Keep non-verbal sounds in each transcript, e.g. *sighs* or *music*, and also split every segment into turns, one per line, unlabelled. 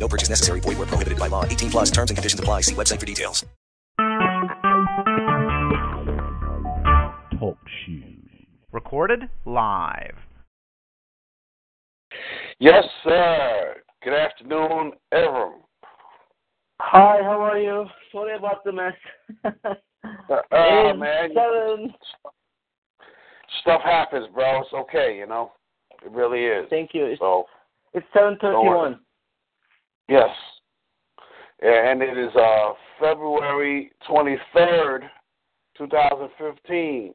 No purchase necessary. Void where prohibited by law. 18 plus terms and conditions apply. See website for details.
Talk shoes. Recorded live.
Yes, sir. Good afternoon, Evan.
Hi, how are you? Sorry about the mess.
Uh, uh, *laughs* man,
seven.
stuff happens, bro. It's okay, you know. It really is.
Thank you. It's,
So,
it's seven thirty-one.
Yes. And it is uh February 23rd, 2015.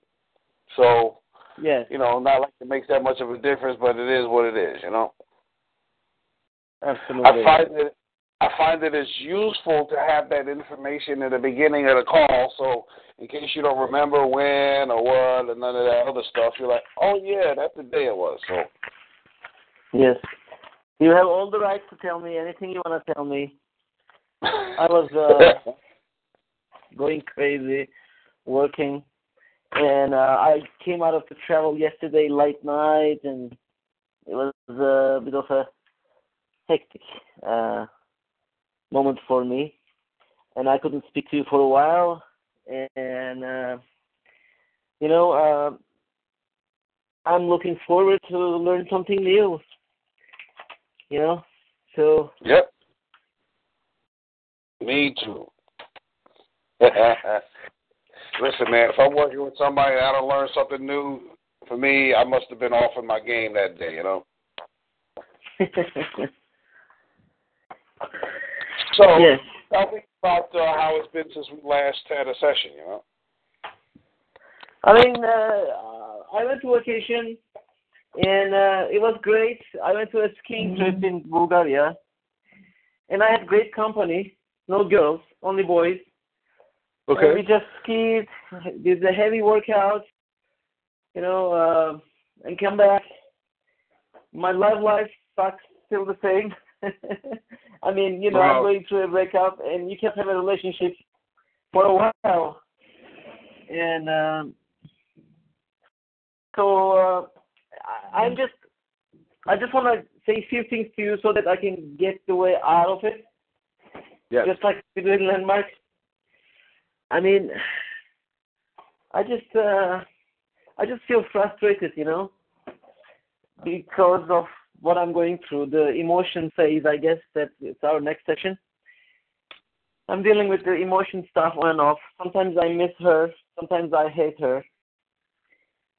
So,
Yes,
you know, not like it makes that much of a difference, but it is what it is, you know.
absolutely.
I find it I find that it's useful to have that information at the beginning of the call, so in case you don't remember when or what and none of that other stuff, you're like, oh yeah, that's the day it was. So
Yes. You have all the right to tell me anything you want to tell me. *sighs* I was uh, going crazy, working, and uh, I came out of the travel yesterday late night, and it was a bit of a hectic uh, moment for me, and I couldn't speak to you for a while, and uh, you know, uh, I'm looking forward to learn something new. You know, so
Yep. Me too. *laughs* Listen, man, if I'm working with somebody and I don't learn something new, for me, I must have been off in my game that day, you know. *laughs* So,
yes.
tell me about uh, how it's been since we last had a session, you know.
I mean, uh, I went to vacation, and uh, it was great. I went to a skiing trip in Bulgaria, and I had great company. No girls, only boys. And we just skied, did the heavy workout, you know, uh, and come back. My love life sucks still the same. *laughs* I mean, you know, I'm going through a breakup, and you can't have a relationship for a while, and um, so uh, I, I'm just, I just want to say a few things to you so that I can get the way out of it
Yes.
just like we did in landmark. I mean, I just uh, I just feel frustrated, you know, because of what I'm going through, the emotion phase. I guess that it's our next section. I'm dealing with the emotion stuff on and off. Sometimes I miss her. Sometimes I hate her.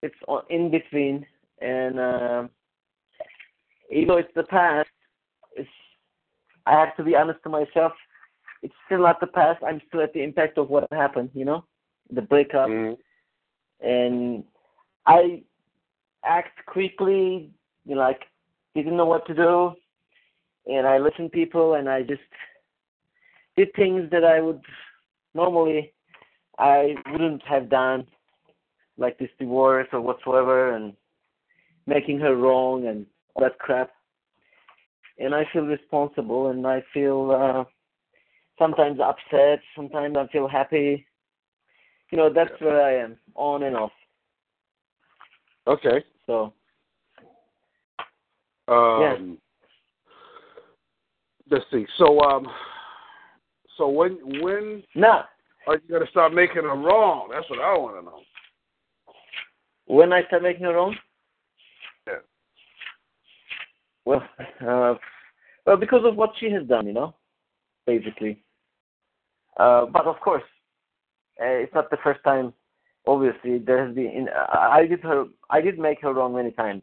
It's in between, and uh, even though it's the past, it's I have to be honest to myself it's still not the past. I'm still at the impact of what happened, you know, the breakup,
Mhm.
and I act quickly, you know, like didn't know what to do, and I listened people, and I just did things that I would normally I wouldn't have done, like this divorce or whatsoever, and making her wrong and all that crap. And I feel responsible, and I feel. uh sometimes upset, sometimes I feel happy. You know, that's where I am, on and off.
Okay.
So
Um, Let's see. So, um, so when when
no.
are you gonna start making her wrong? That's what I want to know.
when I start making her wrong,
Yeah.
Well, uh, well, because of what she has done, you know, basically. Uh, but of course, uh, it's not the first time. Obviously, there has been. In, I I did her. I did make her wrong many times.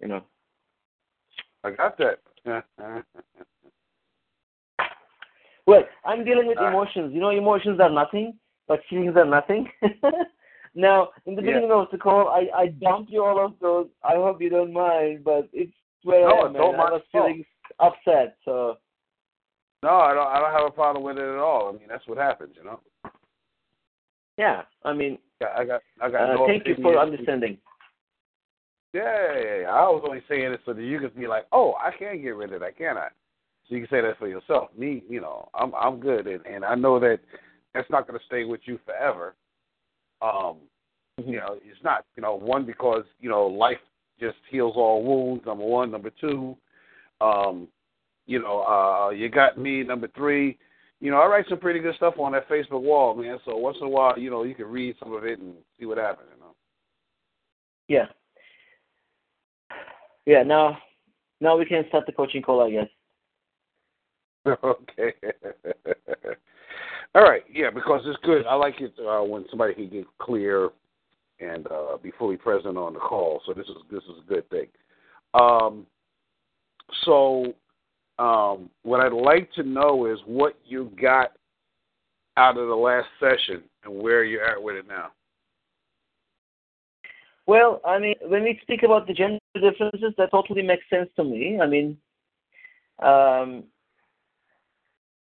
You know.
I got that. *laughs*
Well, I'm dealing with
Uh,
emotions. You know, emotions are nothing, but feelings are nothing. *laughs* now, in the
Yeah.
beginning of the call, I, I dumped you all of those. I hope you don't mind, but it's where
No,
I am.
don't mind
I was feeling upset, so
No, I don't. I don't have a problem with it at all. I mean, that's what happens, you know.
Yeah, I mean,
I got. I got.
uh,
no
thank you for understanding.
Yeah, yeah, yeah. I was only saying it so that you could be like, oh, I can get rid of that, can I? So you can say that for yourself. Me, you know, I'm I'm good, and and I know that that's not going to stay with you forever. Um, you know, it's not. You know, one because you know life just heals all wounds. Number one, number two, um, you know, uh, you got me. Number three, you know, I write some pretty good stuff on that Facebook wall, man. So once in a while, you know, you can read some of it and see what happens. You know.
Yeah. Yeah. Now, now we can start the coaching call, I guess. *laughs*
okay. *laughs* All right. Yeah, because it's good. I like it uh, when somebody can get clear and uh, be fully present on the call. So this is this is a good thing. Um, so um, what I'd like to know is what you got out of the last session and where you're at with it now.
Well, I mean, when we speak about the gender differences, that totally makes sense to me. I mean, um,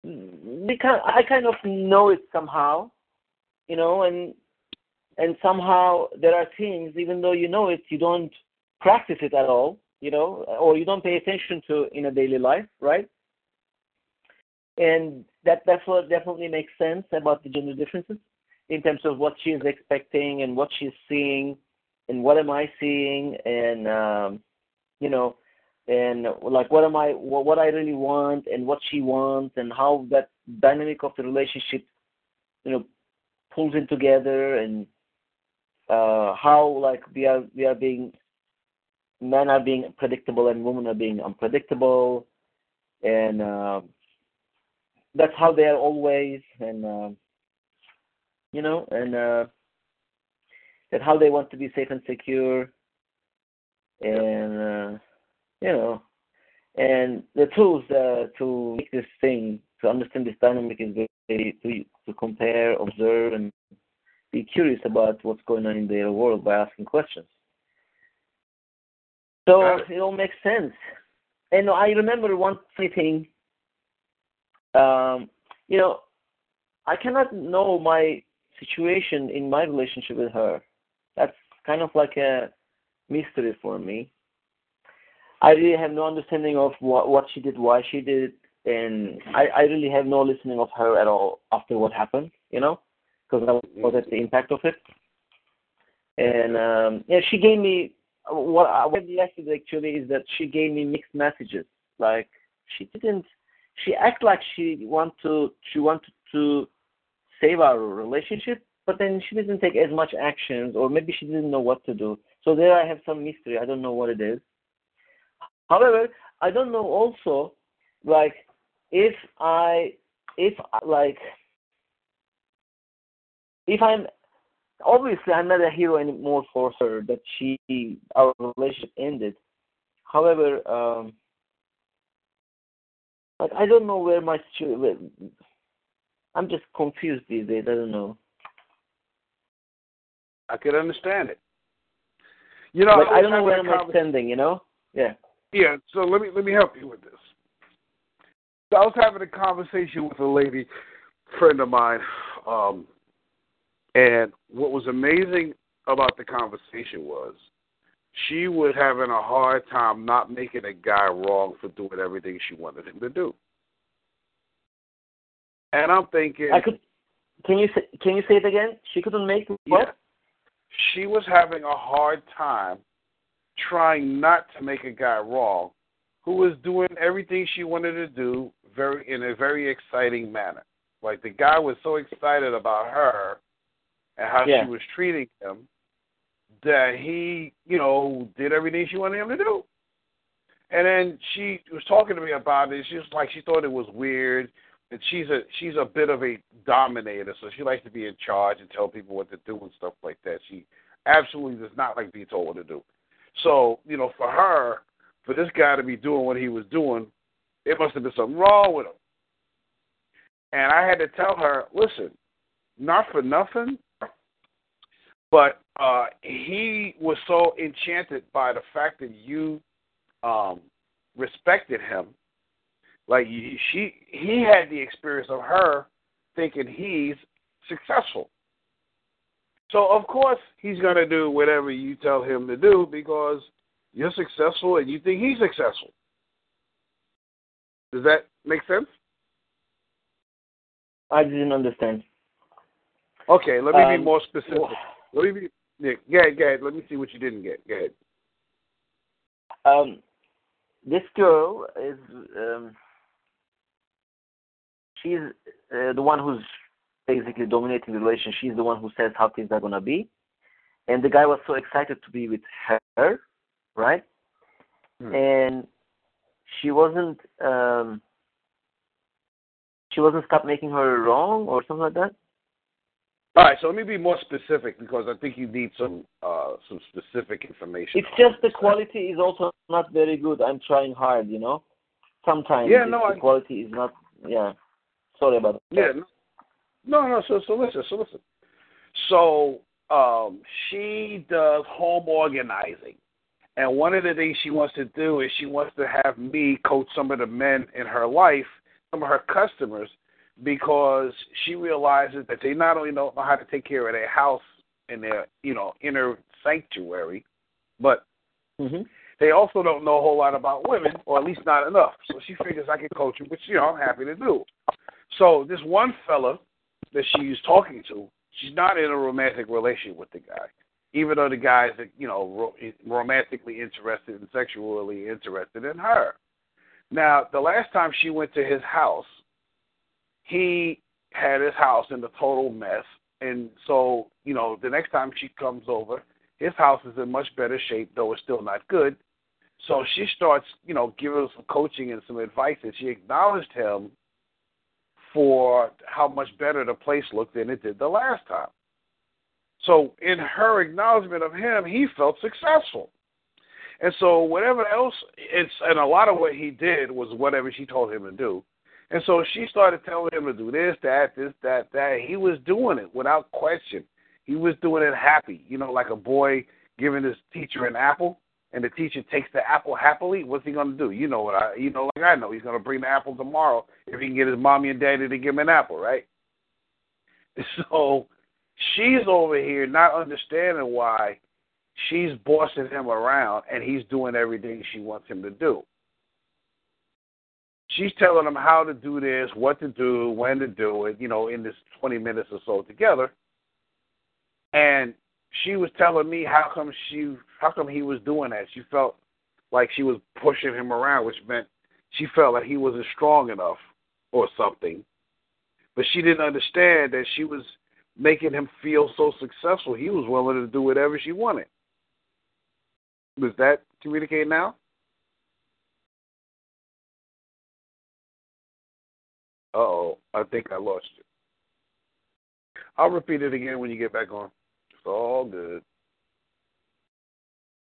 we kind, I kind of know it somehow, you know, and and somehow there are things, even though you know it, you don't practice it at all, you know, or you don't pay attention to in a daily life, right? And that that's what definitely makes sense about the gender differences in terms of what she is expecting and what she's seeing and what am I seeing and um, you know and like what am I what I really want and what she wants and how that dynamic of the relationship you know pulls in together and uh, how like we are we are being men are being predictable and women are being unpredictable. And uh, that's how they are always. And uh, you know and uh, that how they want to be safe and secure. And uh, you know and the tools uh, to make this thing to understand this dynamic is very to to compare observe and be curious about what's going on in their world by asking questions. So it all makes sense. And i remember one funny thing. Um, you know i cannot know my situation in my relationship with her. That's kind of like a mystery for me. I really have no understanding of what what she did, why she did, it, and I I really have no listening of her at all after what happened, you know, because I was at the impact of it. And um yeah, she gave me what I reacted actually is that she gave me mixed messages. Like she didn't, she act like she want to she wanted to save our relationship, but then she didn't take as much actions, or maybe she didn't know what to do. So there I have some mystery. I don't know what it is. However, I don't know also, like, if I, if like, if I'm, obviously I'm not a hero anymore for her that she, our relationship ended. However, um, like I don't know where my situation. I'm just confused these days. I don't know.
I could understand it. You know,
like,
I,
don't know where
I'm
I'm. You know? Yeah.
Yeah. So let me let me help you with this. So I was having a conversation with a lady friend of mine, um, and what was amazing about the conversation was she was having a hard time not making a guy wrong for doing everything she wanted him to do. And I'm thinking,
I could. Can you say? Can you say it again? She couldn't make what?
Yeah. She was having a hard time trying not to make a guy wrong, who was doing everything she wanted to do very in a very exciting manner. Like the guy was so excited about her and how
Yeah.
she was treating him that he, you know, did everything she wanted him to do. And then she was talking to me about it. She was like, she thought it was weird. And she's a she's a bit of a dominator, so she likes to be in charge and tell people what to do and stuff like that. She absolutely does not like being told what to do. So, you know, for her, for this guy to be doing what he was doing, it must have been something wrong with him. And I had to tell her, listen, not for nothing, but uh, he was so enchanted by the fact that you um, respected him Like she, he had the experience of her thinking he's successful. So of course he's gonna do whatever you tell him to do because you're successful and you think he's successful. Does that make sense?
I didn't understand.
Okay, let me
Um,
be more specific. Let me be Nick, go ahead, go ahead. Let me see what you didn't get. Go ahead.
Um, this girl is um, she's uh, the one who's basically dominating the relationship. She's the one who says how things are gonna be, and the guy was so excited to be with her, right?
Hmm.
And she wasn't um, she wasn't stop making her wrong or something like that.
All right, so let me be more specific because I think you need some uh, some specific information.
It's just the quality is also not very good. I'm trying hard, you know. Sometimes
Yeah, no,
the
I-
quality is not. Yeah, sorry about that.
Yeah. No, no. So, so listen. So listen. So, um, she does home organizing, and one of the things she wants to do is she wants to have me coach some of the men in her life, some of her customers, because she realizes that they not only don't know how to take care of their house and their, you know, inner sanctuary, but
hmm
they also don't know a whole lot about women, or at least not enough. So she figures I can coach them, which you know I'm happy to do. So this one fella that she's talking to, she's not in a romantic relationship with the guy, even though the guy's you know ro- romantically interested and sexually interested in her. Now the last time she went to his house, he had his house in a total mess, and so you know the next time she comes over, his house is in much better shape, though it's still not good. So she starts, you know, giving him some coaching and some advice, and she acknowledged him for how much better the place looked than it did the last time. So in her acknowledgement of him, he felt successful. And so whatever else it's and a lot of what he did was whatever she told him to do. And so she started telling him to do this, that, this, that, that. He was doing it without question. He was doing it happy. You know, like a boy giving his teacher an apple and the teacher takes the apple happily, what's he gonna do? You know what I you know, like I know, he's gonna bring the apple tomorrow if he can get his mommy and daddy to give him an apple, right? *laughs* So she's over here not understanding why she's bossing him around and he's doing everything she wants him to do. She's telling him how to do this, what to do, when to do it, you know, in this 20 minutes or so together. And she was telling me how come she, how come he was doing that. She felt like she was pushing him around, which meant she felt like he wasn't strong enough or something. But she didn't understand that she was making him feel so successful. He was willing to do whatever she wanted. Does that communicate now? Uh oh, I think I lost you. I'll repeat it again when you get back on. It's all good.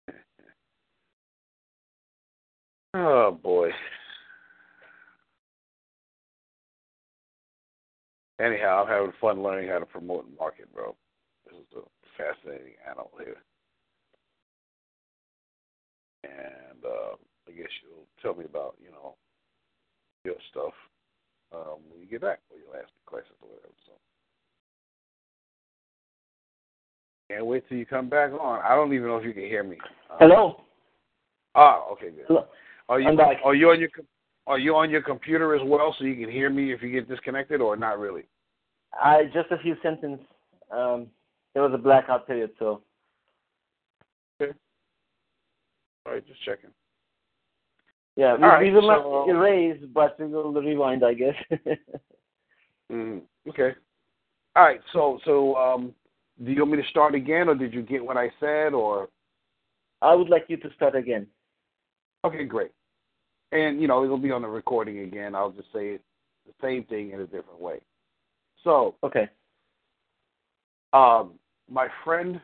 *laughs* Oh boy. Anyhow, I'm having fun learning how to promote and market, bro. This is a fascinating animal here. And uh, I guess you'll tell me about, you know, your stuff um, when you get back, or you'll ask me questions or whatever. So can't wait till you come back on. I don't even know if you can hear me. Um,
Hello.
Ah, okay, good.
Hello.
Are you
I'm back.
are you on your are you on your computer as well, so you can hear me if you get disconnected, or not really?
I just a few sentences. Um, there was a blackout period, so Okay.
All right, just checking.
Yeah, we,
right,
we will
so-
not erase, but we will rewind, I guess. *laughs*
mm Okay. All right. So so um, do you want me to start again, or did you get what I said, or
I would like you to start again.
okay, great. And you know it'll be on the recording again. I'll just say it the same thing in a different way. So
Okay.
um, my friend,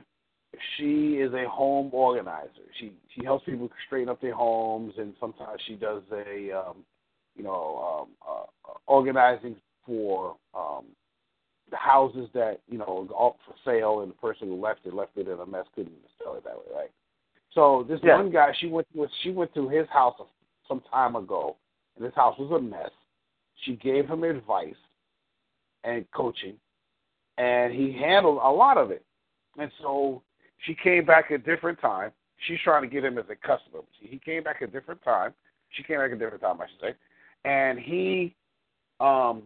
she is a home organizer. She she helps people straighten up their homes, and sometimes she does a um, you know um, uh, organizing for um, the houses that you know are up for sale, and the person who left it left it in a mess couldn't sell it that way, right? So this
Yeah.
one guy, she went to she went to his house some time ago, and his house was a mess. She gave him advice and coaching, and he handled a lot of it. And so she came back a different time. She's trying to get him as a customer. He came back a different time. She came back a different time, I should say. And he um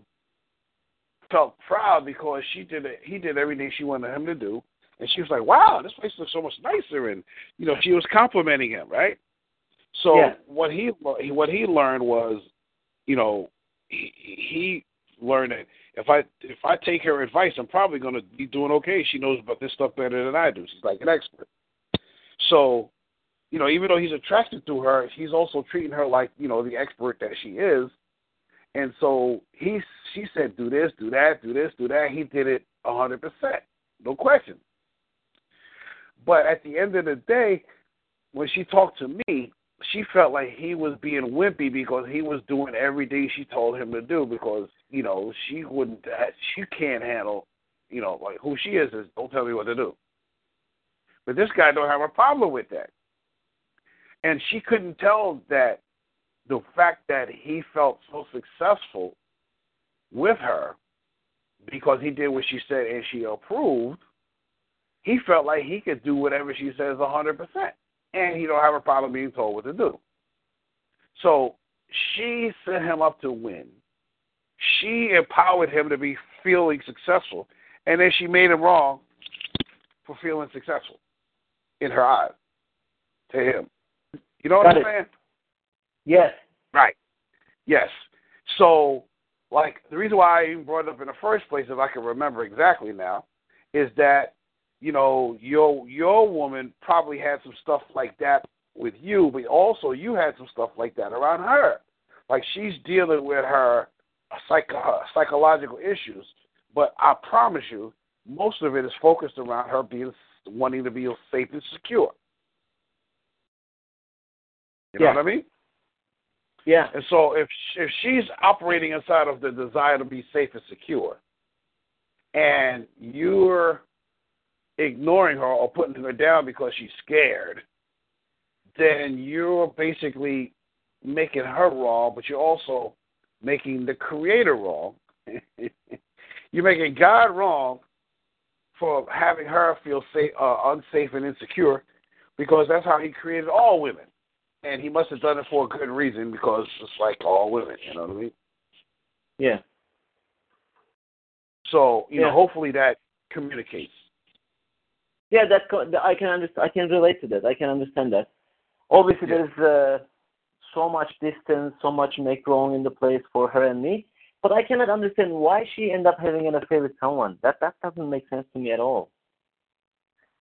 felt proud because she did it he did everything she wanted him to do. And she was like, Wow, this place looks so much nicer and you know, she was complimenting him, right? So
Yeah.
what he what he learned was, you know, he, he learned that if I if I take her advice, I'm probably going to be doing okay. She knows about this stuff better than I do. She's like an expert. So, you know, even though he's attracted to her, he's also treating her like you know the expert that she is. And so he she said, do this, do that, do this, do that. He did it a hundred percent, no question. But at the end of the day, when she talked to me, she felt like he was being wimpy because he was doing everything she told him to do because you know she wouldn't she can't handle you know like who she is is don't tell me what to do. But this guy don't have a problem with that. And she couldn't tell that the fact that he felt so successful with her because he did what she said and she approved he felt like he could do whatever she says a hundred percent and he don't have a problem being told what to do. So she set him up to win. She empowered him to be feeling successful, and then she made him wrong for feeling successful in her eyes to him. You know what
Got
I'm
it.
saying?
Yes.
Right. Yes. So, like, the reason why I even brought it up in the first place, if I can remember exactly now, is that you know your your woman probably had some stuff like that with you, but also you had some stuff like that around her. Like she's dealing with her psych- her psychological issues, but I promise you, most of it is focused around her being wanting to be safe and secure. You know
Yeah.
what I mean?
Yeah.
And so if if she's operating inside of the desire to be safe and secure, and you're ignoring her or putting her down because she's scared, then you're basically making her wrong, but you're also making the creator wrong. *laughs* you're making God wrong for having her feel safe, uh, unsafe and insecure because that's how he created all women. And he must have done it for a good reason because it's like all women, you know what I mean?
Yeah.
So, you know, hopefully that communicates.
Yeah, that I can understand. I can relate to that. I can understand that. Obviously,
Yeah.
there's uh, so much distance, so much make wrong in the place for her and me. But I cannot understand why she end up having an affair with someone. That that doesn't make sense to me at all.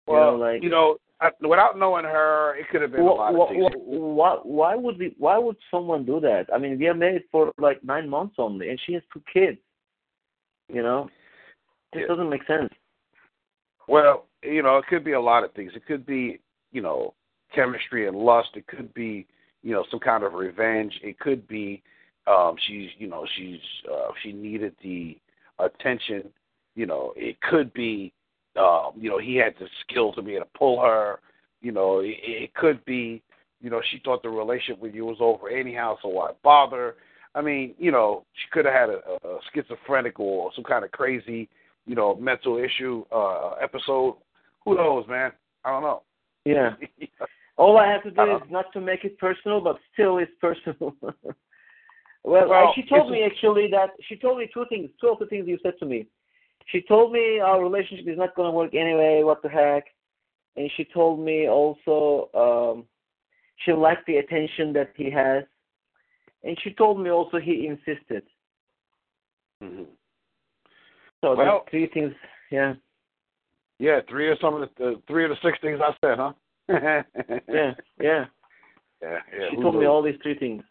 Well,
you know, like
you know, I, without knowing her, it could have been a lot of things.
wh- why why would we why would someone do that? I mean, we are married for like nine months only, and she has two kids. You know, this
Yeah.
doesn't make sense.
Well, you know, it could be a lot of things. It could be, you know, chemistry and lust. It could be, you know, some kind of revenge. It could be um she's, you know, she's uh she needed the attention. You know, it could be um, you know, he had the skill to be able to pull her. You know, it, it could be, you know, she thought the relationship with you was over anyhow, so why bother? I mean, you know, she could have had a, a schizophrenic or some kind of crazy, you know, mental issue uh episode. Who knows, man? I don't know.
Yeah. *laughs* All I have to do is not to make it personal, but still it's personal. *laughs* well,
Well,
she told me actually that she told me two things, two of the things you said to me. She told me our relationship is not going to work anyway. What the heck? And she told me also um, she liked the attention that he has, and she told me also he insisted.
Mhm.
So
Well-
three things, yeah,
Yeah, three of some of the uh, three of the six things I said, huh? yeah, *laughs*
yeah, yeah.
yeah, yeah.
she
who
told me all these three things.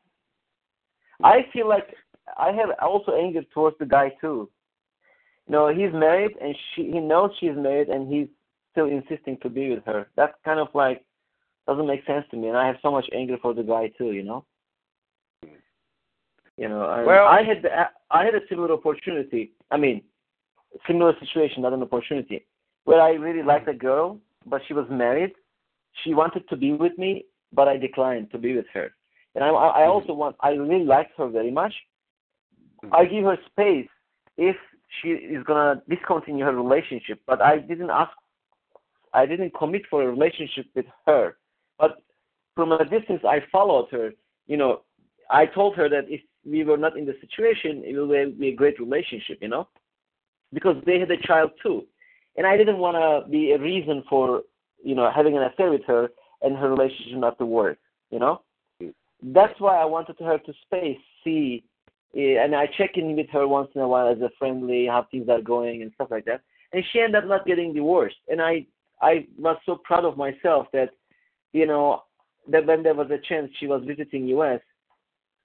I feel like I have also anger towards the guy too. You know, he's married and she he knows she's married and he's still insisting to be with her. That's kind of like doesn't make sense to me and I have so much anger for the guy too, you know. You know, I,
Well-
I had the, I had a similar opportunity. I mean, similar situation, not an opportunity, where I really liked a girl, but she was married. She wanted to be with me, but I declined to be with her. and I I mm-hmm. also want I really liked her very much. Mm-hmm. I give her space if she is gonna discontinue her relationship, but I didn't ask. I didn't commit for a relationship with her, but from a distance I followed her. You know, I told her that if we were not in the situation, it will be a great relationship. You know, because they had a child too, and I didn't want to be a reason for you know having an affair with her and her relationship not to work. You know, that's why I wanted her to space see eh, and I check in with her once in a while as a friendly, how things are going and stuff like that. And she ended up not getting divorced. And I I was so proud of myself that, you know, that when there was a chance she was visiting U.S.,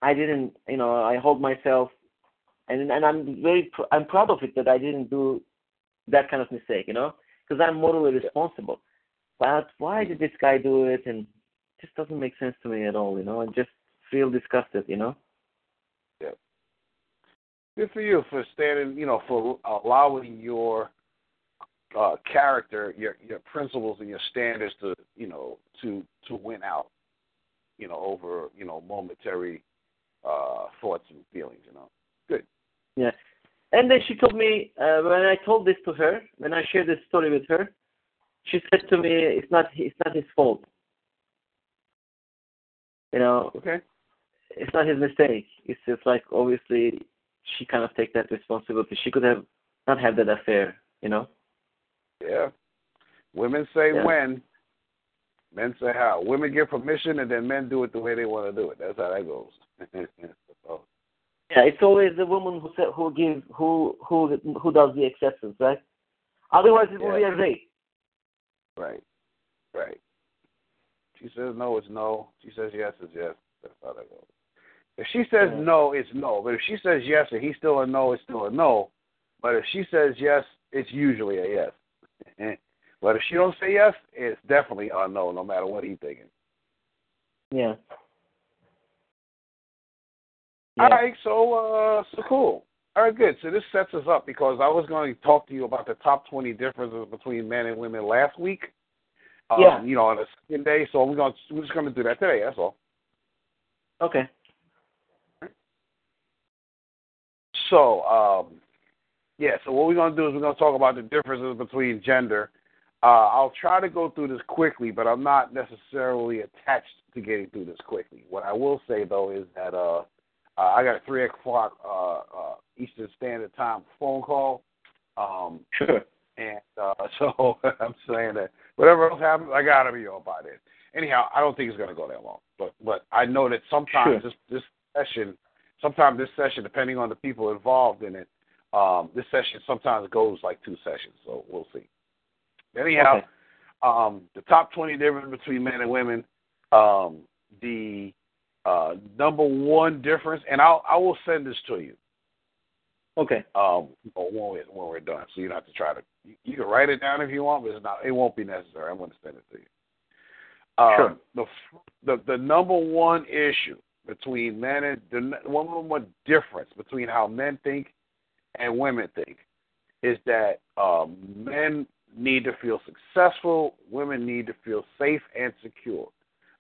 I didn't, you know, I hold myself, and and I'm very pr- I'm proud of it that I didn't do that kind of mistake, you know, because I'm morally responsible. But why did this guy do it? And it just doesn't make sense to me at all, you know. I just feel disgusted, you know Yeah.
good for you for standing, you know, for allowing your uh, character, your your principles and your standards to, you know, to to win out, you know, over you know momentary uh, thoughts and feelings. You know, good.
Yeah, and then she told me uh, when I told this to her, when I shared this story with her, she said to me, "It's not it's not his fault." You know.
Okay.
It's not his mistake. It's just like obviously she kind of take that responsibility. She could have not had that affair, you know.
Yeah. Women say
yeah.
when, men say how. Women give permission, and then men do it the way they want to do it. That's how that goes. *laughs*
so. Yeah, it's always the woman who sa- who gives who who who does the acceptance, right? Otherwise, it will be a rape.
Right, right. She says no, it's no. She says yes, it's yes. That's how that goes. If she says
yeah.
no, it's no. But if she says yes and he's still a no, it's still a no. But if she says yes, it's usually a yes. *laughs* but if she don't say yes, it's definitely a no, no matter what he's thinking.
Yeah.
Yeah. All right, so uh, so cool. All right, good. So this sets us up because I was going to talk to you about the top twenty differences between men and women last week. Um,
yeah.
You know, on the second day. So we're going to, we're just going to do that today. That's all.
Okay.
So, um, yeah, so what we're going to do is we're going to talk about the differences between gender. Uh, I'll try to go through this quickly, but I'm not necessarily attached to getting through this quickly. What I will say, though, is that uh, uh, I got a 3 o'clock uh, uh, Eastern Standard Time phone call. Um,
sure.
And uh, *laughs* so I'm saying that whatever else happens, I got to be on by then. Anyhow, I don't think it's going to go that long. But but I know that sometimes
sure.
this, this session – sometimes this session, depending on the people involved in it, um, this session sometimes goes like two sessions. So we'll see. Anyhow,
okay.
um, the top 20 difference between men and women, um, the uh, number one difference, and I'll I will send this to you.
Okay.
Um, when we when we're done, so you don't have to try to. You, you can write it down if you want, but it's not. It won't be necessary. I'm going to send it to you. Um,
sure.
The the the number one issue between men and the one more difference between how men think and women think is that um, men need to feel successful, women need to feel safe and secure.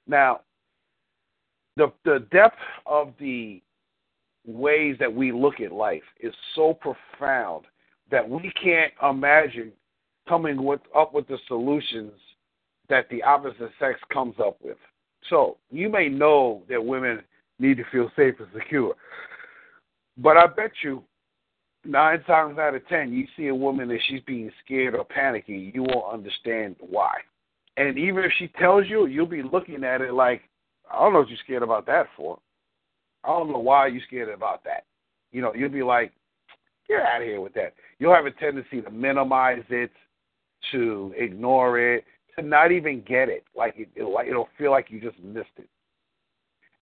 Now, the the depth of the ways that we look at life is so profound that we can't imagine coming with up with the solutions that the opposite sex comes up with. So you may know that women need to feel safe and secure. But I bet you nine times out of ten, you see a woman and she's being scared or panicky, you won't understand why. And even if she tells you, you'll be looking at it like, I don't know what you're scared about that for. I don't know why you're scared about that. You know, you'll be like, get out of here with that. You'll have a tendency to minimize it, to ignore it, to not even get it. Like it, it'll, it'll feel like you just missed it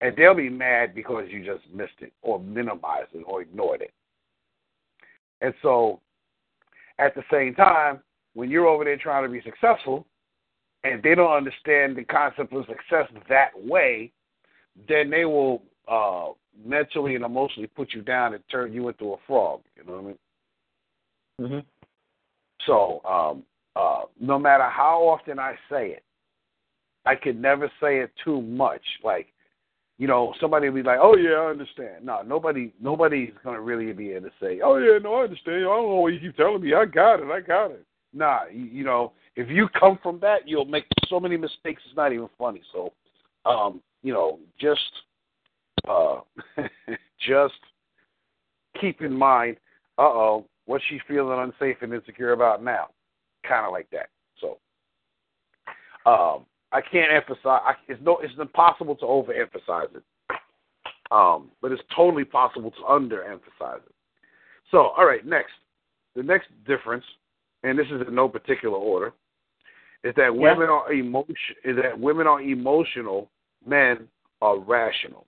and they'll be mad because you just missed it or minimized it or ignored it. And so, at the same time, when you're over there trying to be successful, and they don't understand the concept of success that way, then they will uh, mentally and emotionally put you down and turn you into a frog. You know what I mean?
Mm-hmm.
So, um, uh, no matter how often I say it, I could never say it too much. Like you know, somebody will be like, "Oh yeah, I understand." No, nobody, nobody's gonna really be able to say, "Oh yeah, no, I understand. I don't know what you keep telling me. I got it. I got it." Nah, you, you know, if you come from that, you'll make so many mistakes. It's not even funny. So, um, you know, just, uh, *laughs* just keep in mind, uh oh, what she's feeling unsafe and insecure about now, kind of like that. So, um, I can't emphasize. I, it's no. It's impossible to overemphasize it. Um, but it's totally possible to underemphasize it. So, all right. Next, the next difference, and this is in no particular order, is that
Yeah.
women are emotion. Is that women are emotional, men are rational.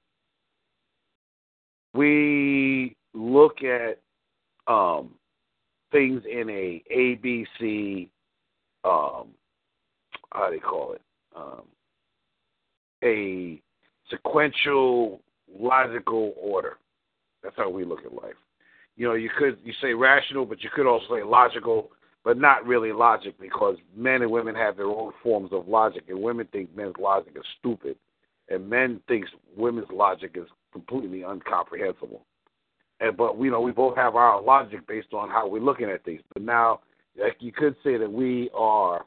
We look at um, things in a ABC. Um, how do they call it? Um, a sequential, logical order. That's how we look at life. You know, you could you say rational, but you could also say logical, but not really logic because men and women have their own forms of logic, and women think men's logic is stupid, and men thinks women's logic is completely incomprehensible. And but you know, we both have our logic based on how we're looking at things. But now, like you could say that we are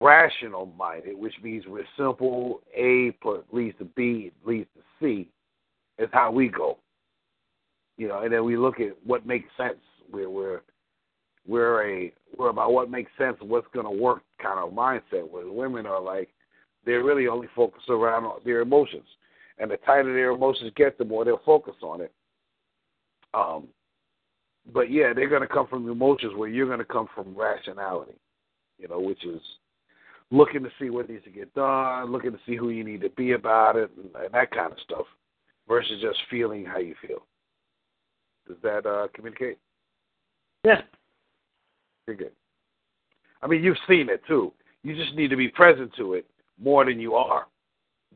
rational minded, which means we're simple. A leads to B leads to C is how we go. You know, and then we look at what makes sense. We're we're we're a we're about what makes sense and what's going to work kind of mindset. Where women are like they're really only focused around their emotions, and the tighter their emotions get, the more they'll focus on it. Um, but yeah, they're going to come from emotions where you're going to come from rationality. You know, which is looking to see what needs to get done, looking to see who you need to be about it, and, and that kind of stuff, versus just feeling how you feel. Does that uh, communicate?
Yeah.
Pretty good. I mean, you've seen it too. You just need to be present to it more than you are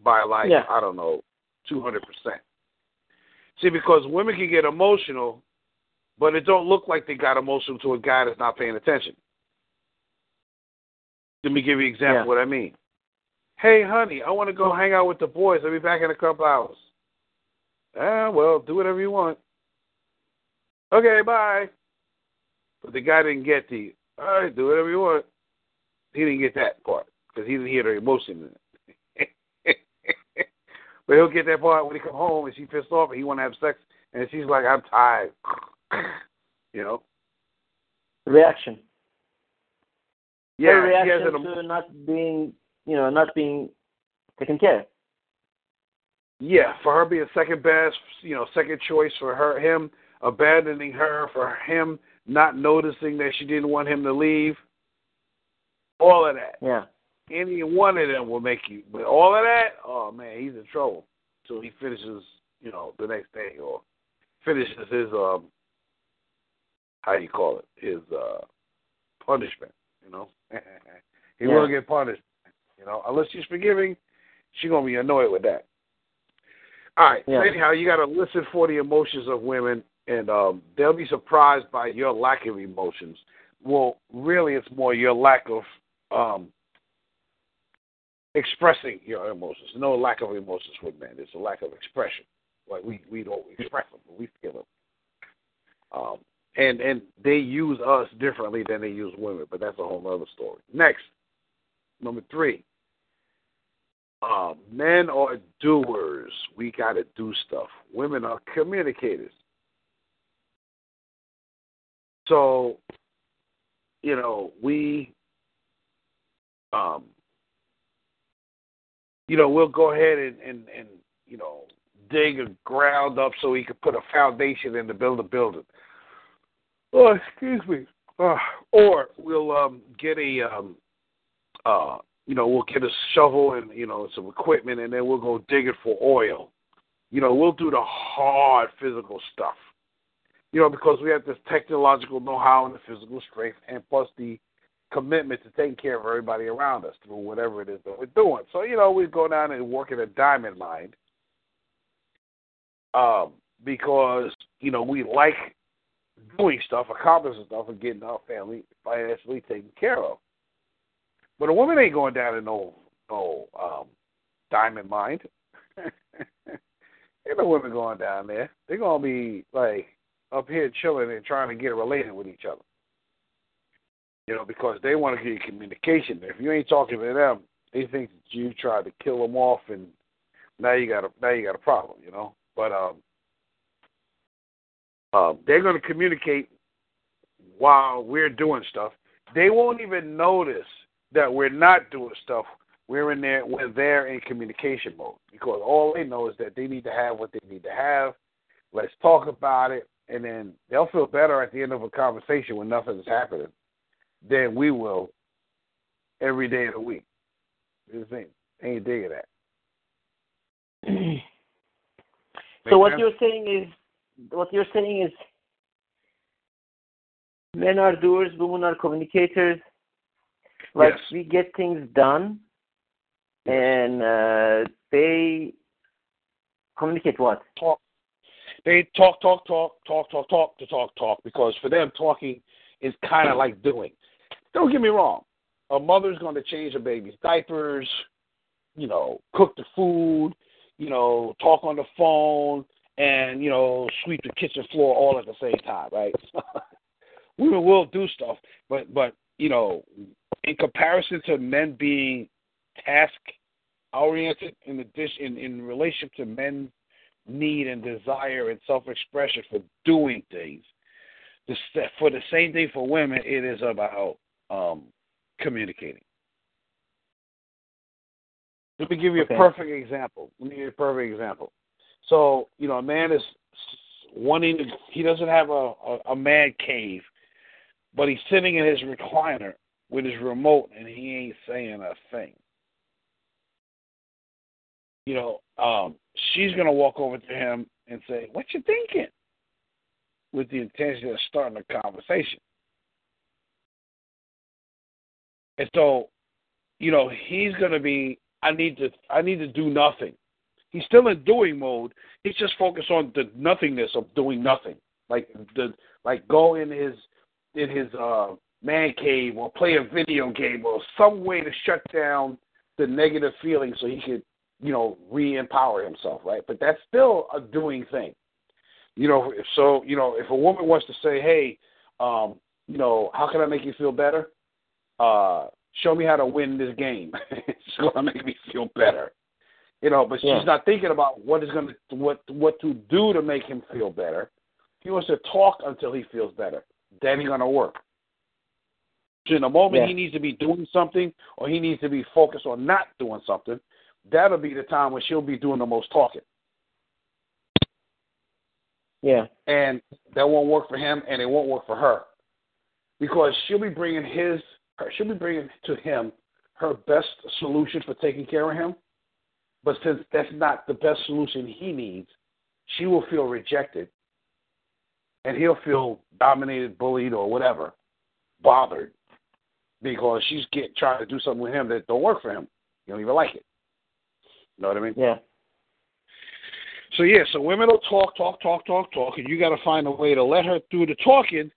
by like
Yeah.
I don't know, two hundred percent. See, because women can get emotional, but it don't look like they got emotional to a guy that's not paying attention. Let me give you an example
Yeah.
of what I mean. Hey, honey, I want to go hang out with the boys. I'll be back in a couple hours. Ah, well, do whatever you want. Okay, bye. But the guy didn't get the, all right, do whatever you want. He didn't get that part because he didn't hear the emotion in it. *laughs* but he'll get that part when he come home and she pissed off and he want to have sex and she's like, I'm tired. *clears throat* you know?
Reaction.
Yeah,
Her reaction
an,
to not being, you know, not being taken care. of.
Yeah, for her being second best, you know, second choice for her, him abandoning her, for him not noticing that she didn't want him to leave. All of that.
Yeah.
Any one of them will make you. But all of that, oh man, he's in trouble. So he finishes, you know, the next day or finishes his um, how do you call it, his uh punishment. You know, *laughs* he
Yeah.
will get punished. You know, unless she's forgiving, she's gonna be annoyed with that. All right.
Yeah.
So anyhow, you got to listen for the emotions of women, and um, they'll be surprised by your lack of emotions. Well, really, it's more your lack of um, expressing your emotions. No lack of emotions with men. It's a lack of expression. Like we we don't express them, but we feel them. Um, and and they use us differently than they use women, but that's a whole other story. Next, number three. Uh, men are doers. We got to do stuff. Women are communicators. So, you know, we, um, you know, we'll go ahead and, and, and you know, dig a ground up so we can put a foundation in to build a building. Oh, excuse me. Uh, or we'll um, get a, um, uh, you know, we'll get a shovel and you know some equipment, and then we'll go dig it for oil. You know, we'll do the hard physical stuff. You know, because we have this technological know-how and the physical strength, and plus the commitment to taking care of everybody around us through whatever it is that we're doing. So, you know, we go down and work in a diamond mine um, because you know we like doing stuff, accomplishing stuff, and getting our family financially taken care of. But a woman ain't going down in no no um, diamond mine. *laughs* Ain't no women going down there. They're gonna be like up here chilling and trying to get related with each other. You know, because they want to get communication. If you ain't talking to them, they think that you tried to kill them off, and now you got a now you got a problem. You know, but um, um, they're going to communicate while we're doing stuff. They won't even notice that we're not doing stuff. We're in there. We're there in communication mode because all they know is that they need to have what they need to have. Let's talk about it, and then they'll feel better at the end of a conversation when nothing is happening than we will every day of the week. This ain't ain't digging that.
so what you're saying is what you're saying is men are doers, women are communicators. Like
Yes.
we get things done, and uh, they communicate what?
talk. They talk, talk, talk, talk, talk, talk to talk, talk. Because for them, talking is kind of like doing. Don't get me wrong. A mother's going to change a baby's diapers, you know, cook the food, you know, talk on the phone, and you know, sweep the kitchen floor all at the same time, right? *laughs* Women will do stuff, but but you know, in comparison to men being task oriented in the dish in, in relationship to men's need and desire and self expression for doing things. For the same thing for women, it is about um, communicating. Let me give you
Okay.
a perfect example. Let me give you a perfect example. So, you know, a man is wanting to, he doesn't have a, a, a man cave, but he's sitting in his recliner with his remote and he ain't saying a thing. You know, um, she's going to walk over to him and say, What you thinking? With the intention of starting a conversation. And so, you know, he's going to be, I need to, I need to do nothing. He's still in doing mode. He's just focused on the nothingness of doing nothing. Like the, like go in his, in his uh, man cave or play a video game or some way to shut down the negative feelings so he could, you know, re-empower himself, right? But that's still a doing thing. You know, so, you know, if a woman wants to say, hey, um, you know, how can I make you feel better? Uh, show me how to win this game. *laughs* it's going to make me feel better. You know, but
Yeah.
she's not thinking about what is going to what what to do to make him feel better. He wants to talk until he feels better. Then he's going to work. So in the moment
Yeah.
he needs to be doing something or he needs to be focused on not doing something, that'll be the time when she'll be doing the most talking.
Yeah.
and that won't work for him, and it won't work for her, because she'll be bringing his, her, she'll be bringing to him her best solution for taking care of him. But since that's not the best solution he needs, she will feel rejected, and he'll feel dominated, bullied, or whatever, bothered, because she's get trying to do something with him that don't work for him. You don't even like it. Know what I mean?
Yeah.
So yeah, so women will talk, talk, talk, talk, talk, and you got to find a way to let her through the talking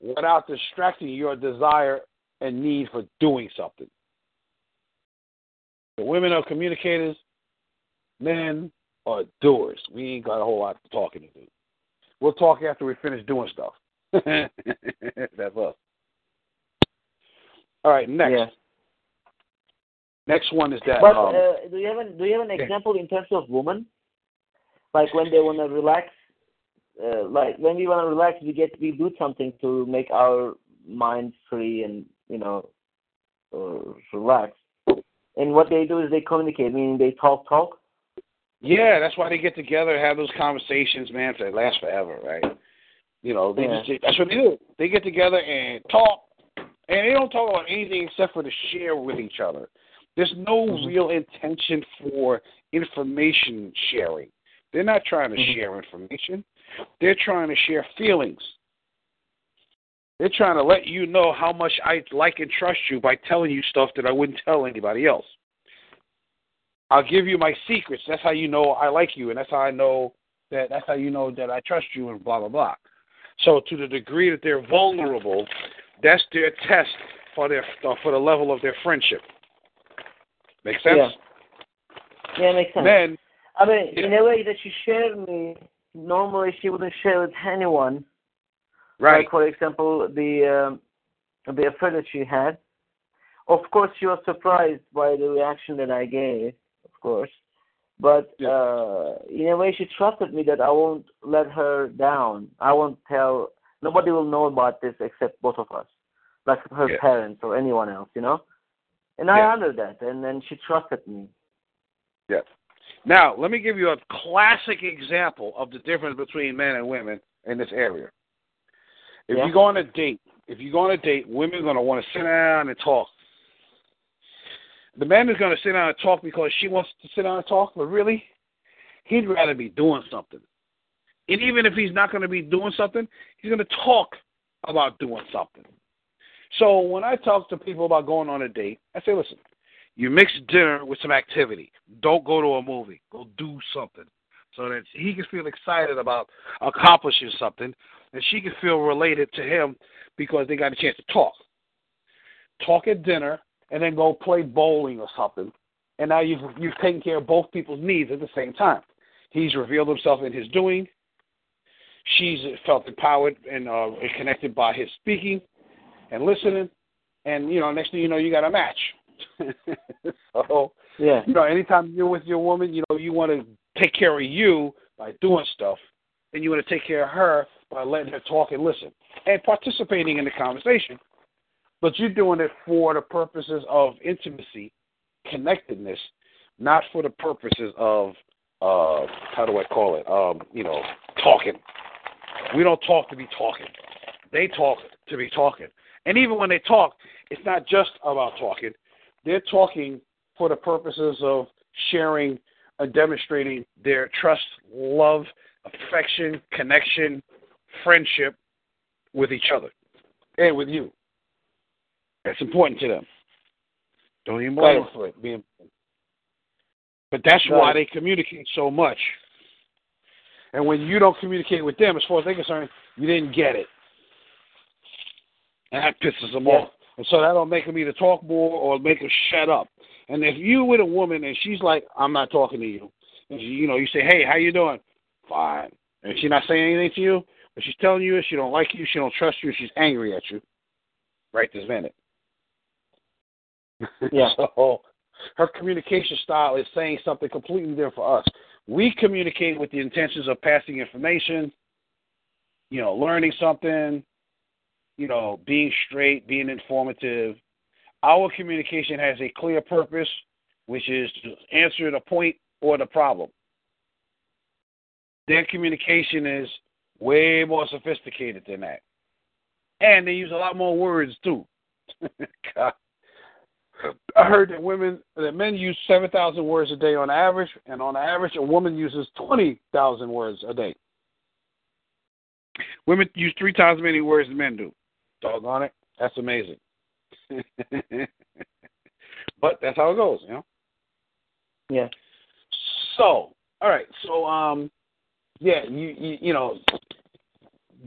without distracting your desire and need for doing something. The women are communicators, men are doers. We ain't got a whole lot of talking to do. We'll talk after we finish doing stuff. *laughs* That's us. All right, next.
Yeah.
Next one is that.
But
um,
uh, do you have an, do you have an example in terms of women? Like when they want to relax, uh, like when we want to relax, we get we do something to make our mind free and you know uh, relax. And what they do is they communicate, meaning they talk, talk.
Yeah, that's why they get together have those conversations, man. They last forever, right? You know, they
Yeah.
just that's what they do. They get together and talk, and they don't talk about anything except for to share with each other. There's no
Mhm.
real intention for information sharing. They're not trying to
Mhm.
share information. They're trying to share feelings. They're trying to let you know how much I like and trust you by telling you stuff that I wouldn't tell anybody else. I'll give you my secrets. That's how you know I like you, and that's how I know that. That's how you know that I trust you, and blah blah blah. So, to the degree that they're vulnerable, that's their test for their for the level of their friendship. Make sense?
Yeah. Yeah, makes sense.
Then,
I mean,
Yeah.
in a way that she shared me. Normally, she wouldn't share with anyone.
Right.
Like, for example, the um, the affair that she had. Of course, she was surprised by the reaction that I gave. Of course, but
Yeah.
uh, in a way, she trusted me that I won't let her down. I won't tell. Nobody will know about this except both of us, like her
Yeah.
parents or anyone else, you know. And
Yeah.
I honored that, and then she trusted me.
Yes. Now, let me give you a classic example of the difference between men and women in this area. If
Yeah.
you go on a date, if you go on a date, women are going to want to sit down and talk. The man is going to sit down and talk because she wants to sit down and talk, but really, he'd rather be doing something. And even if he's not going to be doing something, he's going to talk about doing something. So when I talk to people about going on a date, I say, listen, you mix dinner with some activity. Don't go to a movie. Go do something so that he can feel excited about accomplishing something and she can feel related to him because they got a chance to talk. Talk at dinner and then go play bowling or something. And now you've you've taken care of both people's needs at the same time. He's revealed himself in his doing. She's felt empowered and, uh, connected by his speaking and listening. And you know, next thing you know, you got a match. *laughs* so
Yeah.
you know, anytime you're with your woman, you know, you want to take care of you by doing stuff, and you want to take care of her by letting her talk and listen and participating in the conversation. But you're doing it for the purposes of intimacy, connectedness, not for the purposes of uh how do I call it? Um, you know, talking. We don't talk to be talking. They talk to be talking. And even when they talk, it's not just about talking. They're talking for the purposes of sharing and demonstrating their trust, love, affection, connection, friendship with each other and with you. That's important to them. Don't even blame for it being. But that's why they communicate so much. And when you don't communicate with them, as far as they're concerned, you didn't get it. And that pisses them off. And so that'll make them either talk more or make them shut up. And if you with a woman and she's like, I'm not talking to you, and she, you know, you say, Hey, how you doing? Fine. And she's not saying anything to you, but she's telling you she don't like you, she don't trust you, she's angry at you. Right this minute. *laughs*
Yeah.
so her communication style is saying something completely different for us. We communicate with the intentions of passing information, you know, learning something, you know, being straight, being informative. Our communication has a clear purpose, which is to answer the point or the problem. Their communication is way more sophisticated than that. And they use a lot more words too. *laughs* I heard that women that men use seven thousand words a day on average, and on average a woman uses twenty thousand words a day. Women use three times as many words as men do. Doggone it. That's amazing. *laughs* but that's how it goes, you know?
Yeah.
So, all right. So, um, yeah, you, you, you know,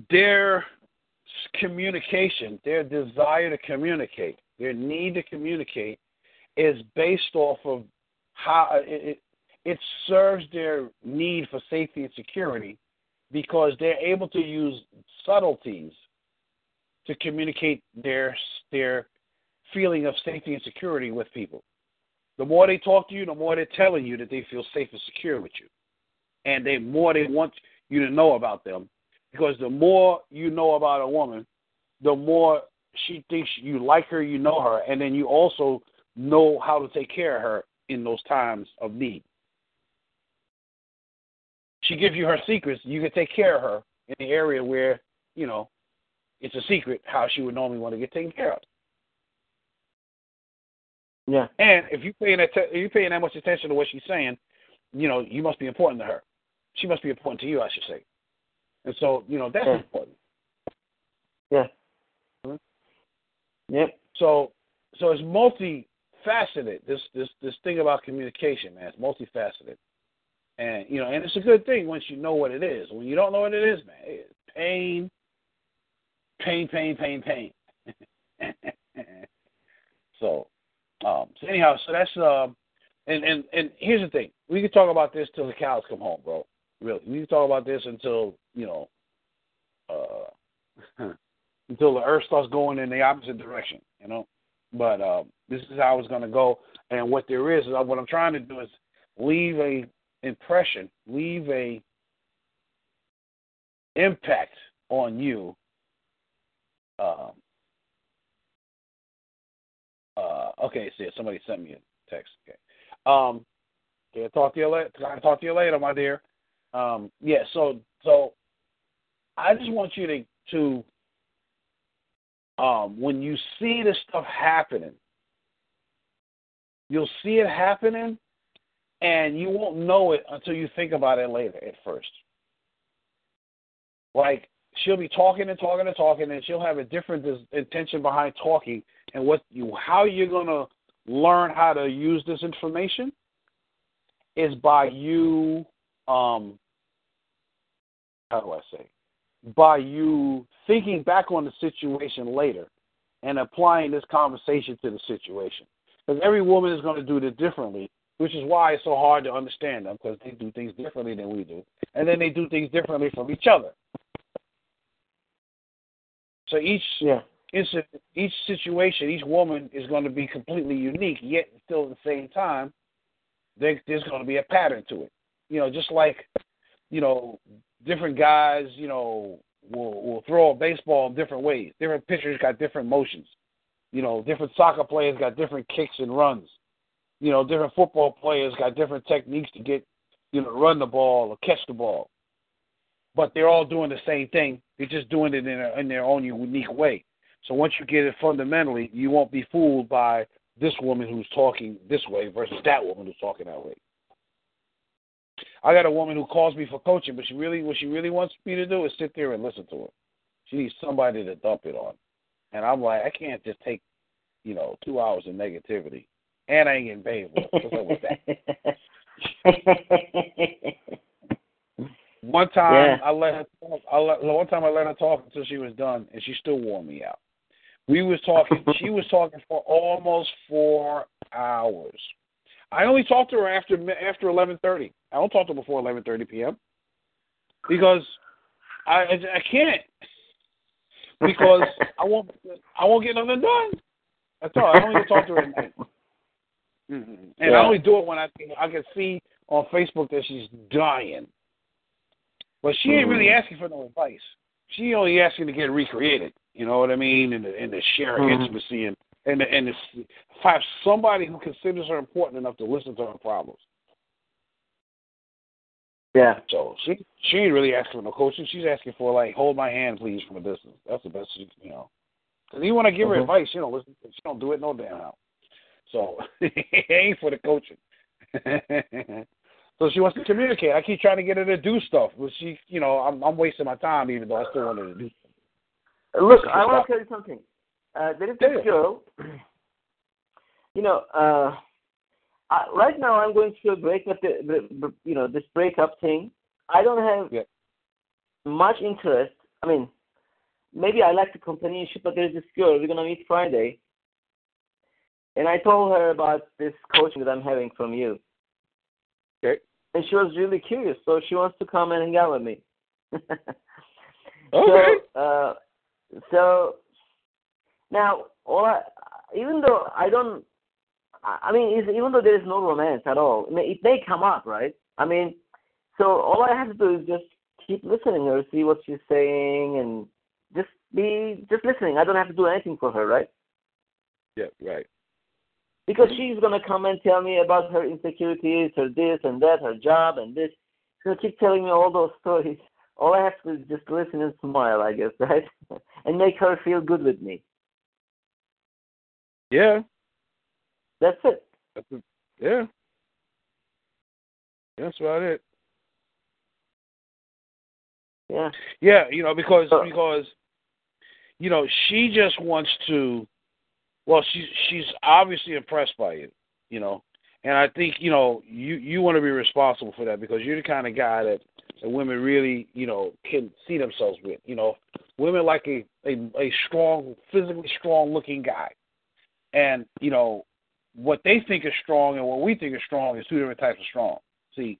their communication, their desire to communicate, their need to communicate is based off of how it, it, it serves their need for safety and security because they're able to use subtleties to communicate their their feeling of safety and security with people. The more they talk to you, the more they're telling you that they feel safe and secure with you. And the more they want you to know about them. Because the more you know about a woman, the more she thinks you like her, you know her, and then you also know how to take care of her in those times of need. She gives you her secrets, you can take care of her in the area where, you know, it's a secret how she would normally want to get taken care of.
Yeah.
And if you paying that if you paying that much attention to what she's saying, you know, you must be important to her. She must be important to you, I should say. And so, you know, that's
Yeah.
important.
Yeah.
Mhm.
Yep.
So so it's multifaceted. This this this thing about communication, man, it's multifaceted. And you know, and it's a good thing once you know what it is. When you don't know what it is, man, it's pain, pain, pain, pain, pain. *laughs* so, um, so anyhow, so that's uh, and and and here's the thing: we can talk about this till the cows come home, bro. Really, we can talk about this until you know, uh, *laughs* until the earth starts going in the opposite direction. You know, but uh, this is how it's going to go. And what there is, is what I'm trying to do is leave a impression, leave a impact on you. Um, uh, okay, see, somebody sent me a text. Okay. Um, can I talk to you later? Can I talk to you later, my dear? Um, yeah. So, so I just want you to to um, when you see this stuff happening, you'll see it happening, and you won't know it until you think about it later. At first, like she'll be talking and talking and talking, and she'll have a different intention behind talking, and what you how you're gonna learn how to use this information is by you um how do I say by you thinking back on the situation later and applying this conversation to the situation. Because every woman is going to do it differently, which is why it's so hard to understand them because they do things differently than we do. And then they do things differently from each other. So each yeah. each situation, each woman is going to be completely unique, yet still at the same time, there, there's going to be a pattern to it. You know, just like, you know, different guys, you know, will will throw a baseball in different ways. Different pitchers got different motions. You know, different soccer players got different kicks and runs. You know, different football players got different techniques to get, you know, run the ball or catch the ball. But they're all doing the same thing. They're just doing it in, a, in their own unique way. So once you get it fundamentally, you won't be fooled by this woman who's talking this way versus that woman who's talking that way. I got a woman who calls me for coaching, but she really what she really wants me to do is sit there and listen to her. She needs somebody to dump it on. And I'm like, I can't just take, you know, two hours of negativity. And I ain't getting paid for it. That? *laughs* one time yeah. I let her talk I let, one time I let her talk until she was done and she still wore me out. We was talking *laughs* she was talking for almost four hours. I only talked to her after after eleven thirty. I don't talk to her before eleven thirty p.m. because I I can't because *laughs* I won't I won't get nothing done. That's all. I don't even talk to her at night. Mm-hmm. *laughs* And yeah. I only do it when I I can see on Facebook that she's dying. But she ain't really mm-hmm. asking for no advice. She only asking to get recreated. You know what I mean? And and to share mm-hmm. intimacy and and and to have somebody who considers her important enough to listen to her problems.
Yeah.
So she she ain't really asking for no coaching. She's asking for like, hold my hand, please, from a distance. That's the best, she, you know. Because even when I give her mm-hmm. advice, you know, listen, she don't do it no damn how. So *laughs* it ain't for the coaching. *laughs* so she wants to communicate. I keep trying to get her to do stuff, but she, you know, I'm I'm wasting my time even though I still want her to do. Stuff.
Look, I want to tell you something. Uh, there is this girl. *clears throat* You know, uh, I, right now I'm going through a breakup, you know, this breakup thing. I don't have yeah. much interest. I mean, maybe I like the companionship, but there's this girl we're gonna meet Friday, and I told her about this coaching that I'm having from you. And she was really curious, so she wants to come and hang out with me. *laughs*
okay.
So, uh, so now, all I, even though I don't I mean, even though there is no romance at all, I mean, it may come up, right? I mean, so all I have to do is just keep listening her, see what she's saying, and just be just listening. I don't have to do anything for her, right?
Yeah, right.
Because mm-hmm. she's gonna come and tell me about her insecurities, her this and that, her job and this. She's gonna keep telling me all those stories. All I have to do is just listen and smile, I guess, *laughs* right? and make her feel good with me.
Yeah,
that's it.
That's it. Yeah. That's about it.
Yeah.
Yeah, you know, because because you know, she just wants to well, she's she's obviously impressed by you, you know. And I think, you know, you you want to be responsible for that because you're the kind of guy that, that women really, you know, can see themselves with. You know, women like a, a a strong, physically strong looking guy. And, you know, what they think is strong and what we think is strong is two different types of strong. See,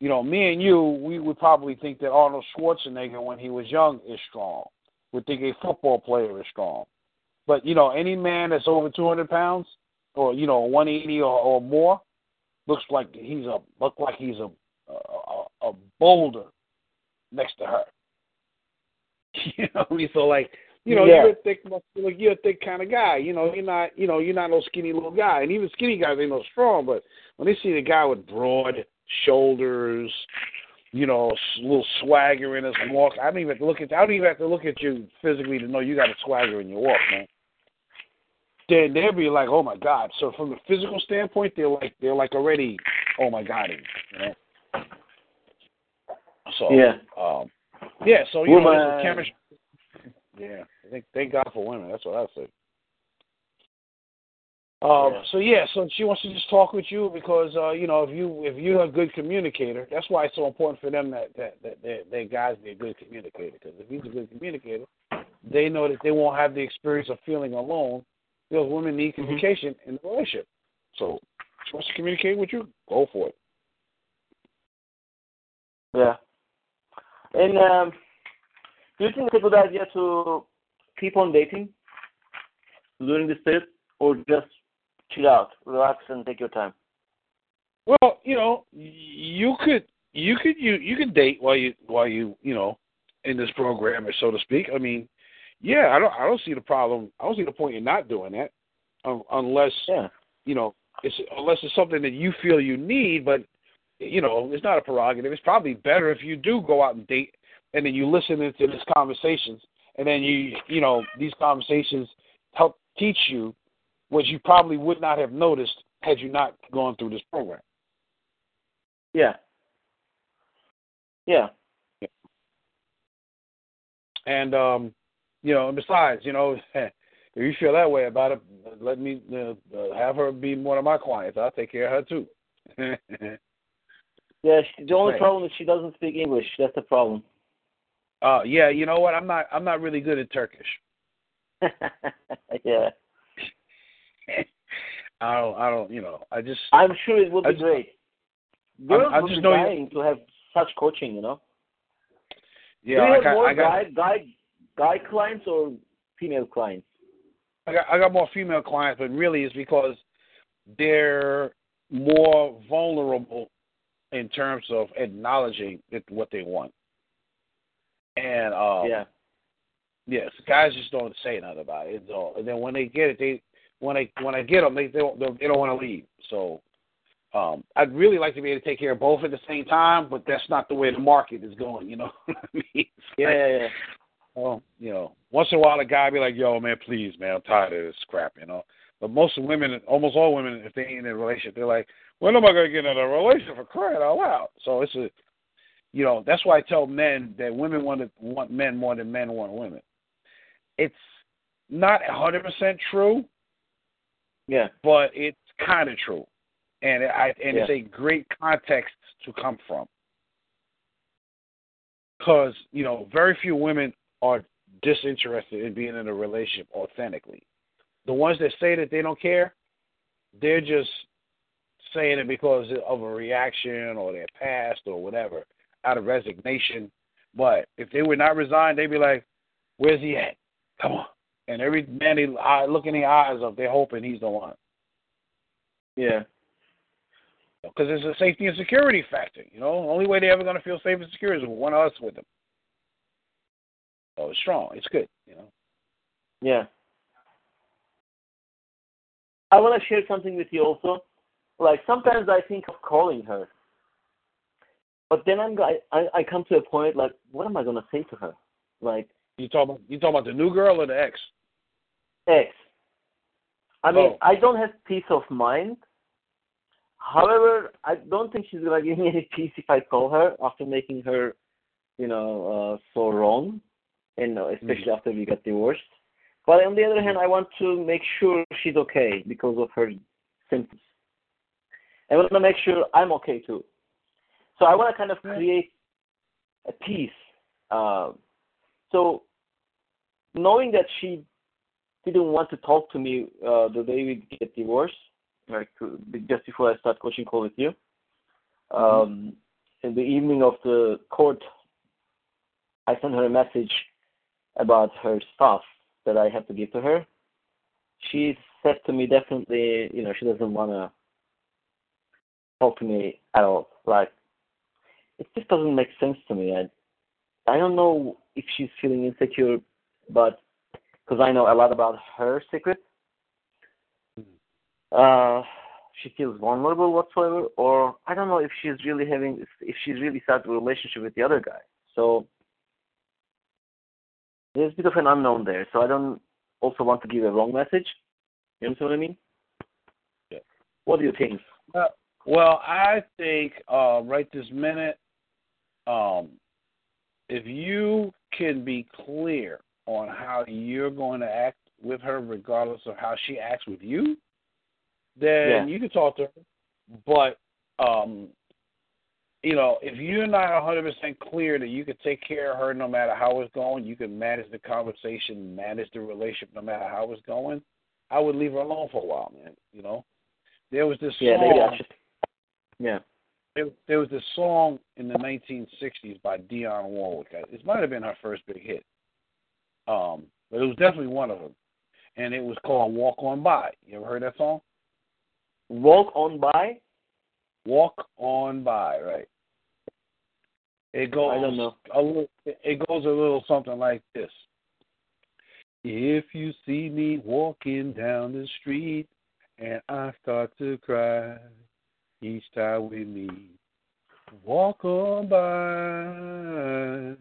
you know, me and you, we would probably think that Arnold Schwarzenegger, when he was young, is strong. Would think a football player is strong. But you know, any man that's over 200 pounds, or you know, 180 or, or more, looks like he's a look like he's a a, a boulder next to her. *laughs* You know, I mean, so like you know,
Yeah.
you're a thick, muscular, you're a thick kind of guy. You know, you're not, you know, you're not no skinny little guy. And even skinny guys ain't no strong. But when they see the guy with broad shoulders, you know, s- little swagger in his walk, I don't even have to look at. I don't even have to look at you physically to know you got a swagger in your walk, man. Then they'll be like, oh my god. So from the physical standpoint, they're like, they're like already, oh my god, you know. So
Yeah.
um, yeah. So you know,
Woman.
is chemistry. Yeah, I think thank God for women. That's what I say. Um,
Yeah.
So yeah, so she wants to just talk with you because uh, you know if you if you're a good communicator, that's why it's so important for them that that that, that, that guys be a good communicator. Because if he's a good communicator, they know that they won't have the experience of feeling alone. Because women need
Mm-hmm.
communication in the relationship. So she wants to communicate with you, go for it.
Yeah. And um, do you think it's a good idea to keep on dating during this period, or just chill out, relax, and take your time?
Well, you know, you could you could you you could date while you while you you know in this program, so to speak. I mean, yeah, I don't I don't see the problem. I don't see the point in not doing that, um, unless
Yeah.
you know it's unless it's something that you feel you need. But you know, it's not a prerogative. It's probably better if you do go out and date, and then you listen into these conversations, and then you you know these conversations help teach you what you probably would not have noticed had you not gone through this program.
Yeah. Yeah.
And um, you know, and besides, you know, *laughs* if you feel that way about it, let me uh, uh, have her be one of my clients. I'll take care of her too. *laughs*
Yeah. She, the only problem is she doesn't speak English. That's the problem.
uh, yeah, you know what? I'm not. I'm not really good at Turkish. *laughs*
yeah.
I don't. I don't. You know. I just.
I'm sure it would be
I just-
great. Girls
I
would
just
be
know you-
dying to have such coaching, you know.
Yeah.
Do you
I
have
got.
more
I got.
guy guy guy clients or female clients?
I got. I got more female clients, but really it's because they're more vulnerable in terms of acknowledging it, what they want. And um,
yeah.
Yes, guys just don't say nothing about it. It's all. And then when they get it, they when I when I get them, they they don't they don't want to leave. So um, I'd really like to be able to take care of both at the same time, but that's not the way the market is going. You know *laughs* what I mean? It's
Yeah,
like,
yeah, yeah.
Well, you know, once in a while a guy be like, "Yo, man, please, man, I'm tired of this crap," you know. But most women, almost all women, if they ain't in a relationship, they're like, "When am I gonna get in a relationship for crying out loud?" So it's a, you know, that's why I tell men that women want to want men more than men want women. It's not a hundred percent true,
Yeah.
but it's kind of true, and I and it's a great context to come from. Because you know, very few women are disinterested in being in a relationship authentically. The ones that say that they don't care, they're just saying it because of a reaction or their past or whatever, out of resignation. But if they were not resigned, they'd be like, "Where's he at? Come on!" And every man they look in the eyes of, they're hoping he's the one
Yeah.
because it's a safety and security factor. You know, the only way they're ever going to feel safe and secure is with one of us with them. So it's strong. It's good. You know.
Yeah. I want to share something with you also. Like sometimes I think of calling her, but then I'm I I come to a point like, what am I gonna say to her? Like
You talk about you talk about the new girl or the ex?
Ex. I mean,
Oh.
I don't have peace of mind. However, I don't think she's gonna give me any peace if I call her after making her, you know, uh, so wrong, and uh, especially after we got divorced. But on the other hand, I want to make sure she's okay because of her symptoms. I want to make sure I'm okay too. So I want to kind of create a peace. Uh, so knowing that she didn't want to talk to me uh, the day we get divorced, like to, just before I start coaching call with you. Um, in the evening of the court, I sent her a message about her stuff that I have to give to her. She said to me definitely, you know, she doesn't want to talk to me at all. Like, it just doesn't make sense to me. I, I don't know if she's feeling insecure, but because I know a lot about her secret, uh, she feels vulnerable whatsoever, or I don't know if she's really having, if she's really started a relationship with the other guy. So there's a bit of an unknown there. So I don't also want to give a wrong message. You understand what I mean?
Yeah.
What do you think?
Uh, well, I think uh, right this minute, um, if you can be clear on how you're going to act with her, regardless of how she acts with you, then
Yeah.
you can talk to her. But um, you know, if you're not 100% clear that you can take care of her no matter how it's going, you can manage the conversation, manage the relationship no matter how it's going. I would leave her alone for a while, man. You know, there was this
Yeah,
song.
Yeah.
there, there was this song in the 1960s by Dionne Warwick. It might have been her first big hit, um, but it was definitely one of them, and it was called "Walk On By." You ever heard that song?
Walk on by.
Walk on by, right? It goes.
I don't know.
A little, it goes a little something like this. If you see me walking down the street and I start to cry each time we meet, walk on by,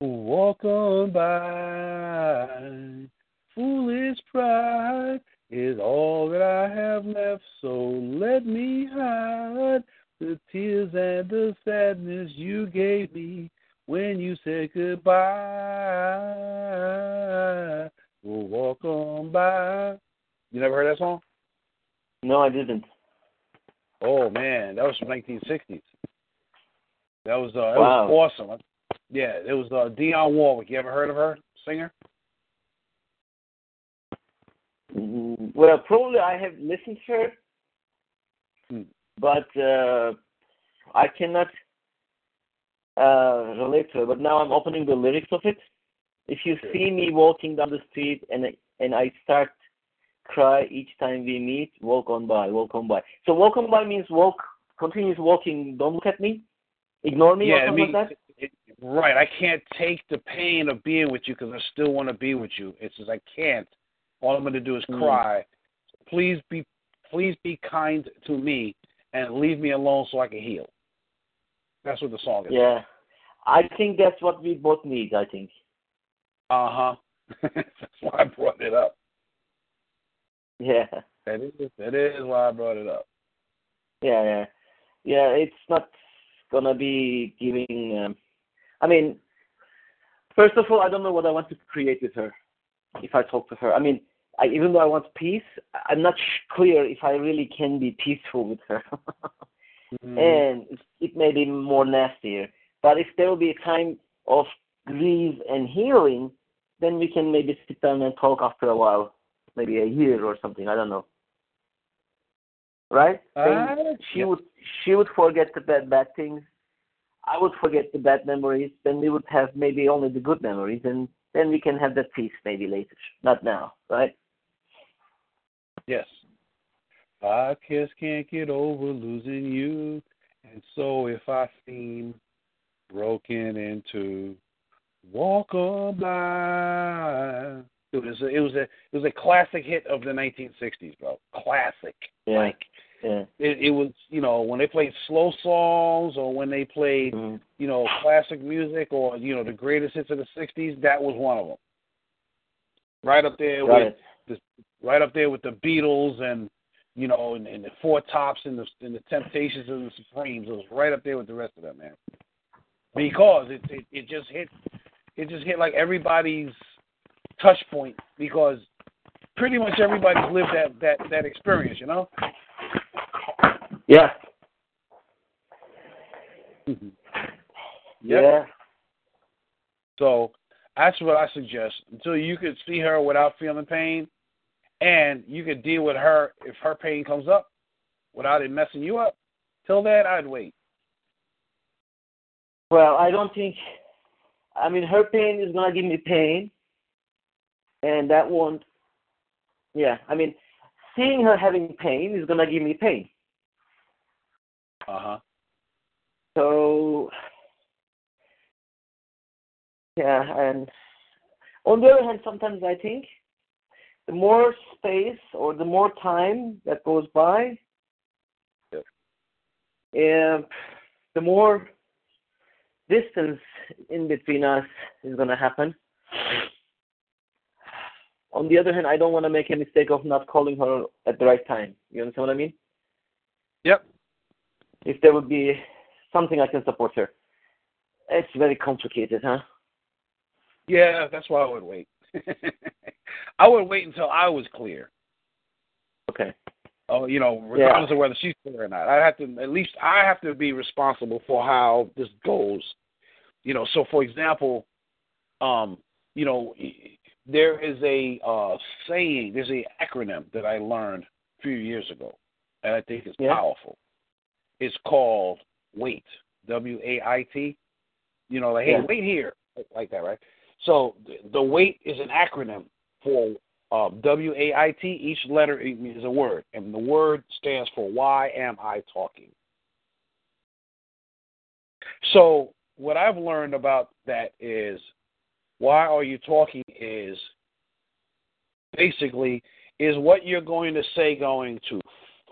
walk on by. Foolish pride is all that I have left, so let me hide the tears and the sadness you gave me when you said goodbye. We'll walk on by. You never heard that song?
No, I didn't.
Oh man, that was from 1960s. That was uh, that
Wow.
was awesome. Yeah, it was uh, Dionne Warwick. You ever heard of her? Singer?
Well, probably I have listened to her,
Hmm.
but uh, I cannot uh, relate to her. But now I'm opening the lyrics of it. If you see me walking down the street and and I start cry each time we meet, walk on by, walk on by. So walk on by means walk, continuous walking. Don't look at me, ignore me, or
yeah, I
something
mean,
like that.
it, right. I can't take the pain of being with you because I still want to be with you. It's just I can't. All I'm going to do is
Mm.
cry. Please be, please be kind to me and leave me alone so I can heal. That's what the song is.
Yeah, I think that's what we both need. I think.
Uh huh. *laughs* That's why I brought it up.
Yeah.
That is that is why I brought it up.
Yeah, yeah, yeah. It's not gonna be giving. Um, I mean, first of all, I don't know what I want to create with her. If I talk to her, I mean, I, even though I want peace, I'm not sh- clear if I really can be peaceful with her. *laughs*
Mm-hmm.
and it, it may be more nastier. But if there will be a time of grief and healing, then we can maybe sit down and talk after a while, maybe a year or something. I don't know. Right? Then
Uh,
she
yeah.
would she would forget the bad bad things. I would forget the bad memories. Then we would have maybe only the good memories, and then we can have that peace maybe later. Not now, right?
Yes. I just can't get over losing you, and so if I seem broken into, walk on by. It was a, it was a it was a classic hit of the 1960s, bro. Classic.
Yeah.
Like
Yeah.
it, it was, you know, when they played slow songs or when they played,
Mhm.
you know, classic music or you know the greatest hits of the '60s. That was one of them. Right up there
Got
with
it.
right up there with the Beatles and you know, and, and the Four Tops and the and the Temptations and the Supremes. It was right up there with the rest of them, man. Because it it, it just hit it just hit like everybody's touch point because pretty much everybody's lived that that that experience, you know. Mm-hmm.
Yeah.
Yep.
Yeah.
So that's what I suggest. Until you could see her without feeling pain, and you could deal with her if her pain comes up without it messing you up. Till then, I'd wait.
Well, I don't think. I mean, her pain is gonna give me pain, and that won't. Yeah, I mean, seeing her having pain is gonna give me pain.
Uh huh.
So, yeah, and on the other hand, sometimes I think the more space or the more time that goes by,
Yep.
uh, the more distance in between us is going to happen. On the other hand, I don't want to make a mistake of not calling her at the right time. You understand what I mean?
Yep.
If there would be something I can support her. It's very complicated, huh?
Yeah, that's why I would wait. *laughs* I would wait until I was clear.
Okay.
Oh, you know, regardless of whether she's clear or not. I have to at least I have to be responsible for how this goes. You know, so for example, um, you know, there is a uh saying, there's a acronym that I learned a few years ago, and I think it's
Yeah.
powerful. It's called WAIT. W A I T. You know, like hey,
Yeah.
wait here, like that, right? So the, the WAIT is an acronym for um, W A I T. Each letter is a word, and the word stands for Why am I talking? So what I've learned about that is why are you talking is basically is what you're going to say going to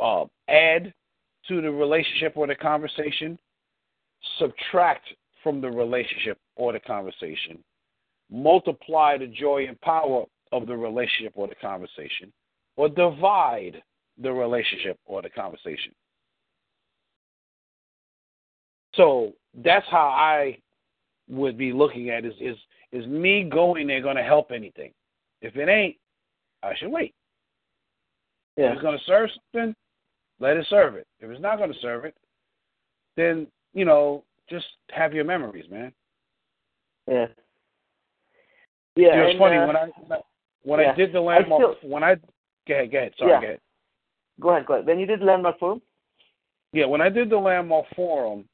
uh, add to the relationship or the conversation, subtract from the relationship or the conversation, multiply the joy and power of the relationship or the conversation, or divide the relationship or the conversation. So that's how I would be looking at is is is me going there going to help anything? If it ain't, I should wait. If it's going to serve something, let it serve it. If it's not going to serve it, then you know just have your memories, man.
Yeah. Yeah.
you know, it's
and,
funny
uh,
when I when I,
yeah.
I did the landmark
still-
when I go ahead, go ahead, sorry,
Yeah.
go ahead.
Go ahead, go ahead. When you did landmark forum?
Yeah, when I did the landmark forum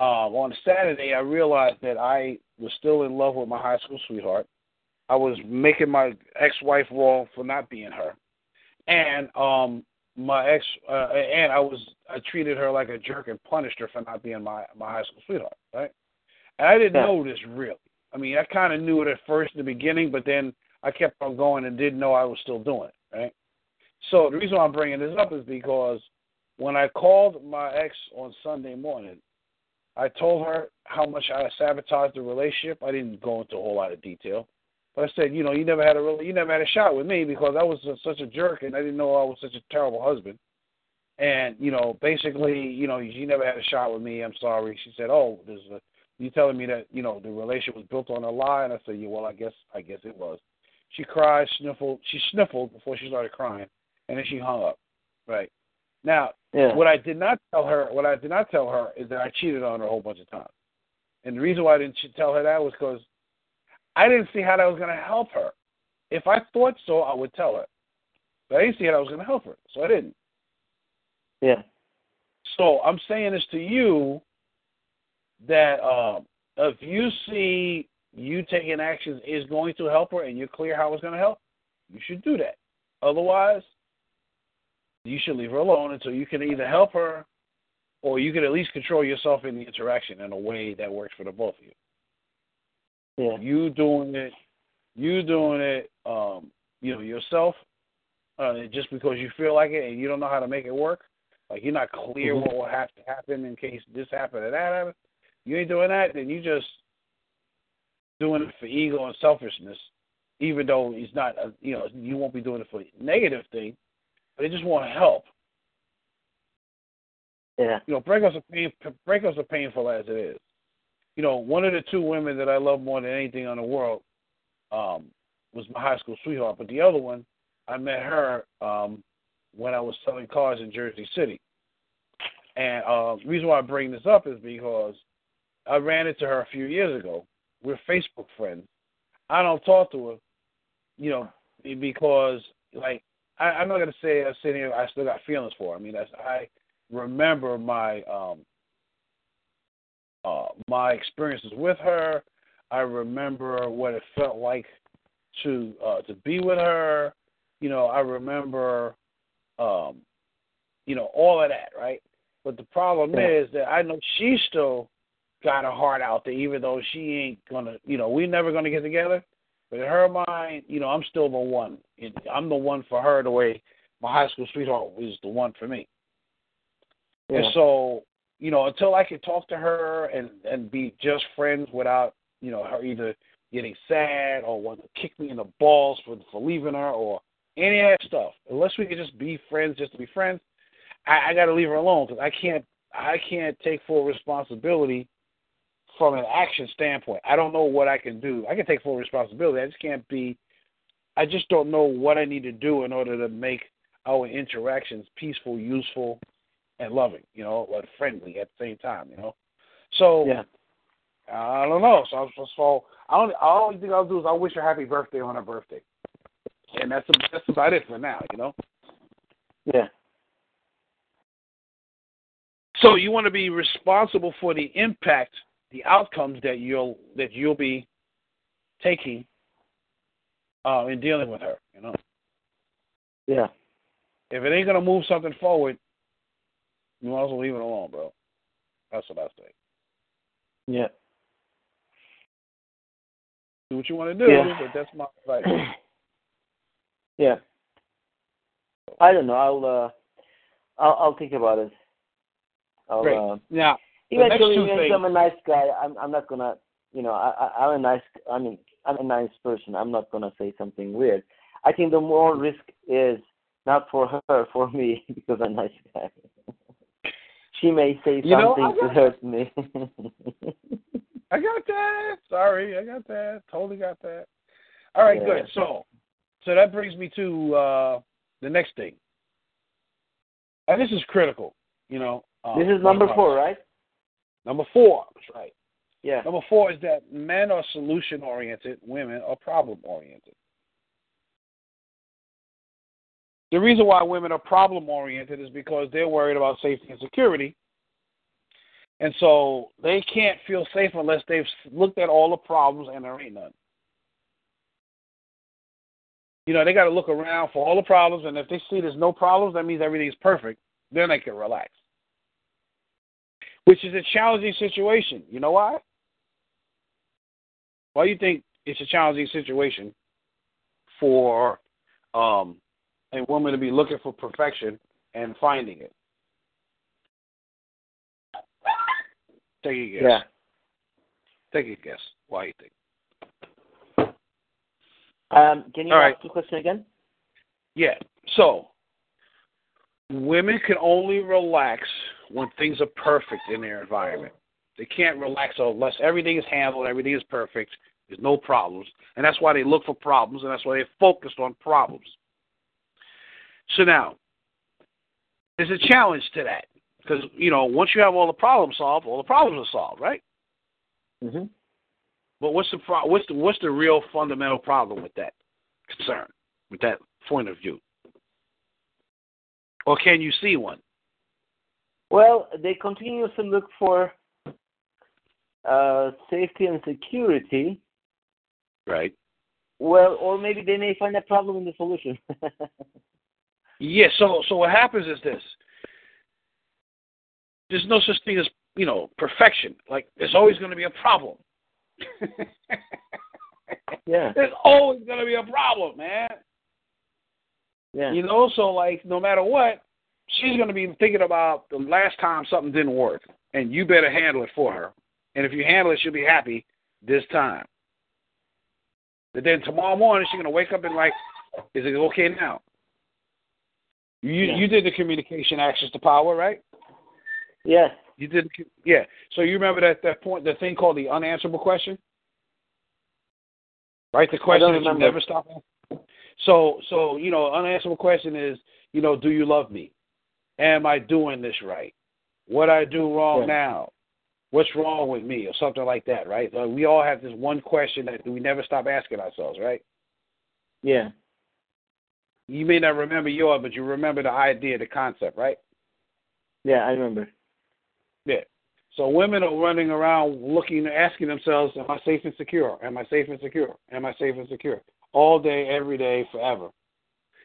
uh, on Saturday, I realized that I was still in love with my high school sweetheart. I was making my ex-wife wrong for not being her, and um, my ex uh, and I was I treated her like a jerk and punished her for not being my my high school sweetheart, right? And I didn't
Yeah.
know this really. I mean, I kind of knew it at first in the beginning, but then I kept on going and didn't know I was still doing it, right? So the reason why I'm bringing this up is because when I called my ex on Sunday morning, I told her how much I sabotaged the relationship. I didn't go into a whole lot of detail, but I said, you know, you never had a really, you never had a shot with me because I was a, such a jerk and I didn't know I was such a terrible husband. And you know, basically, you know, you never had a shot with me. I'm sorry. She said, oh, there's a, you telling me that you know the relationship was built on a lie? And I said, yeah, well, I guess, I guess it was. She cried, sniffled. She sniffled before she started crying, and then she hung up. Right now,
Yeah.
what I did not tell her, what I did not tell her is that I cheated on her a whole bunch of times. And the reason why I didn't tell her that was because I didn't see how that was going to help her. If I thought so, I would tell her. But I didn't see how that was going to help her, so I didn't.
Yeah.
So I'm saying this to you that um, if you see you taking actions is going to help her and you're clear how it's going to help, you should do that. Otherwise, you should leave her alone until you can either help her or you can at least control yourself in the interaction in a way that works for the both of you.
Yeah.
You doing it, you doing it, um, you know, yourself, uh, just because you feel like it and you don't know how to make it work. Like you're not clear
Mhm.
what will have to happen in case this happened or that happened. You ain't doing that, then you just doing it for ego and selfishness. Even though it's not, a, you know, you won't be doing it for a negative thing, but it just won't help.
Yeah.
You know, breakups are pain, breakups are painful as it is. You know, one of the two women that I love more than anything in the world um, was my high school sweetheart, but the other one, I met her um, when I was selling cars in Jersey City. And uh, the reason why I bring this up is because I ran into her a few years ago. We're Facebook friends. I don't talk to her, you know, because like I, I'm not gonna say I'm sitting here. I still got feelings for. Her. I mean, that's I remember my um uh my experiences with her. I remember what it felt like to uh to be with her. You know, I remember um you know all of that, right? But the problem
Yeah.
is that I know she still got her heart out there, even though she ain't gonna, you know, we never gonna get together. But in her mind, you know, I'm still the one. I'm the one for her the way my high school sweetheart was the one for me.
Yeah.
And so, you know, until I could talk to her and and be just friends without, you know, her either getting sad or want to kick me in the balls for for leaving her or any of that stuff. Unless we could just be friends, just to be friends, I, I got to leave her alone because I can't I can't take full responsibility from an action standpoint. I don't know what I can do. I can take full responsibility. I just can't be. I just don't know what I need to do in order to make our interactions peaceful, useful, and loving. You know, but friendly at the same time. You know, so
Yeah.
I don't know. So, so, so I don't. I only thing I'll do is I'll wish her happy birthday on her birthday, and that's that's about it for now. You know.
Yeah.
So you want to be responsible for the impact, the outcomes that you'll that you'll be taking uh, in dealing with her. You know,
Yeah.
if it ain't gonna move something forward, you might as well leave it alone, bro. That's what I say.
Yeah.
Do what you want to do,
Yeah.
but that's my *clears throat* advice.
yeah. I don't know. I'll uh, I'll I'll think about it. I'll,
Great.
Uh,
next
eventually, because
things-
I'm a nice guy, I'm I'm not gonna, you know, I, I I'm a nice. I mean, I'm a nice person. I'm not gonna say something weird. I think the more risk is not for her, *laughs* for me, because I'm a nice guy. She may say
You know,
something
I
to hurt me.
I got that. Sorry, I got that. Totally got that. All right,
Yeah.
good. So, so that brings me to uh, the next thing, and this is critical. You know, um,
this is number four, right?
Number four, that's right.
Yeah.
Number four is that men are solution oriented, women are problem oriented. The reason why women are problem oriented is because they're worried about safety and security. And so they can't feel safe unless they've looked at all the problems and there ain't none. You know, they got to look around for all the problems, and if they see there's no problems, that means everything's perfect. Then they can relax. Which is a challenging situation. You know why? Why do you think it's a challenging situation for um, a woman to be looking for perfection and finding it? Take a guess.
Yeah.
Take a guess. Why you think?
Um, can you
All
ask
right.
the question again?
Yeah. So women can only relax when things are perfect in their environment. They can't relax unless everything is handled, everything is perfect, there's no problems. And that's why they look for problems and that's why they're focused on problems. So now, there's a challenge to that. Because, you know, once you have all the problems solved, all the problems are solved, right?
Mm-hmm.
But what's the pro- what's the what's the real fundamental problem with that concern, with that point of view? Or can you see one?
Well, they continuously look for uh, safety and security.
Right.
Well, or maybe they may find a problem in the solution. *laughs*
Yeah. So so what happens is this. There's no such thing as you know perfection. Like there's always going to be a problem. *laughs*
yeah,
There's always going to be a problem, man.
yeah,
You know, so like no matter what, she's going to be thinking about the last time something didn't work, and you better handle it for her. And if you handle it, she'll be happy this time. But then tomorrow morning, she's going to wake up and like, is it okay now? You
Yeah.
you did the communication access to power, right?
yes,
You did, yeah. So you remember that that point, the thing called the unanswerable question, right? The question that you never stop. asking. So so you know, unanswerable question is, you know, do you love me? Am I doing this right? What I do wrong
Yeah.
now? What's wrong with me, or something like that, right? Uh, we all have this one question that we never stop asking ourselves, right?
yeah,
You may not remember yours, but you remember the idea, the concept, right?
Yeah, I remember.
Yeah. So women are running around looking, asking themselves, "Am I safe and secure? Am I safe and secure? Am I safe and secure?" All day, every day, forever.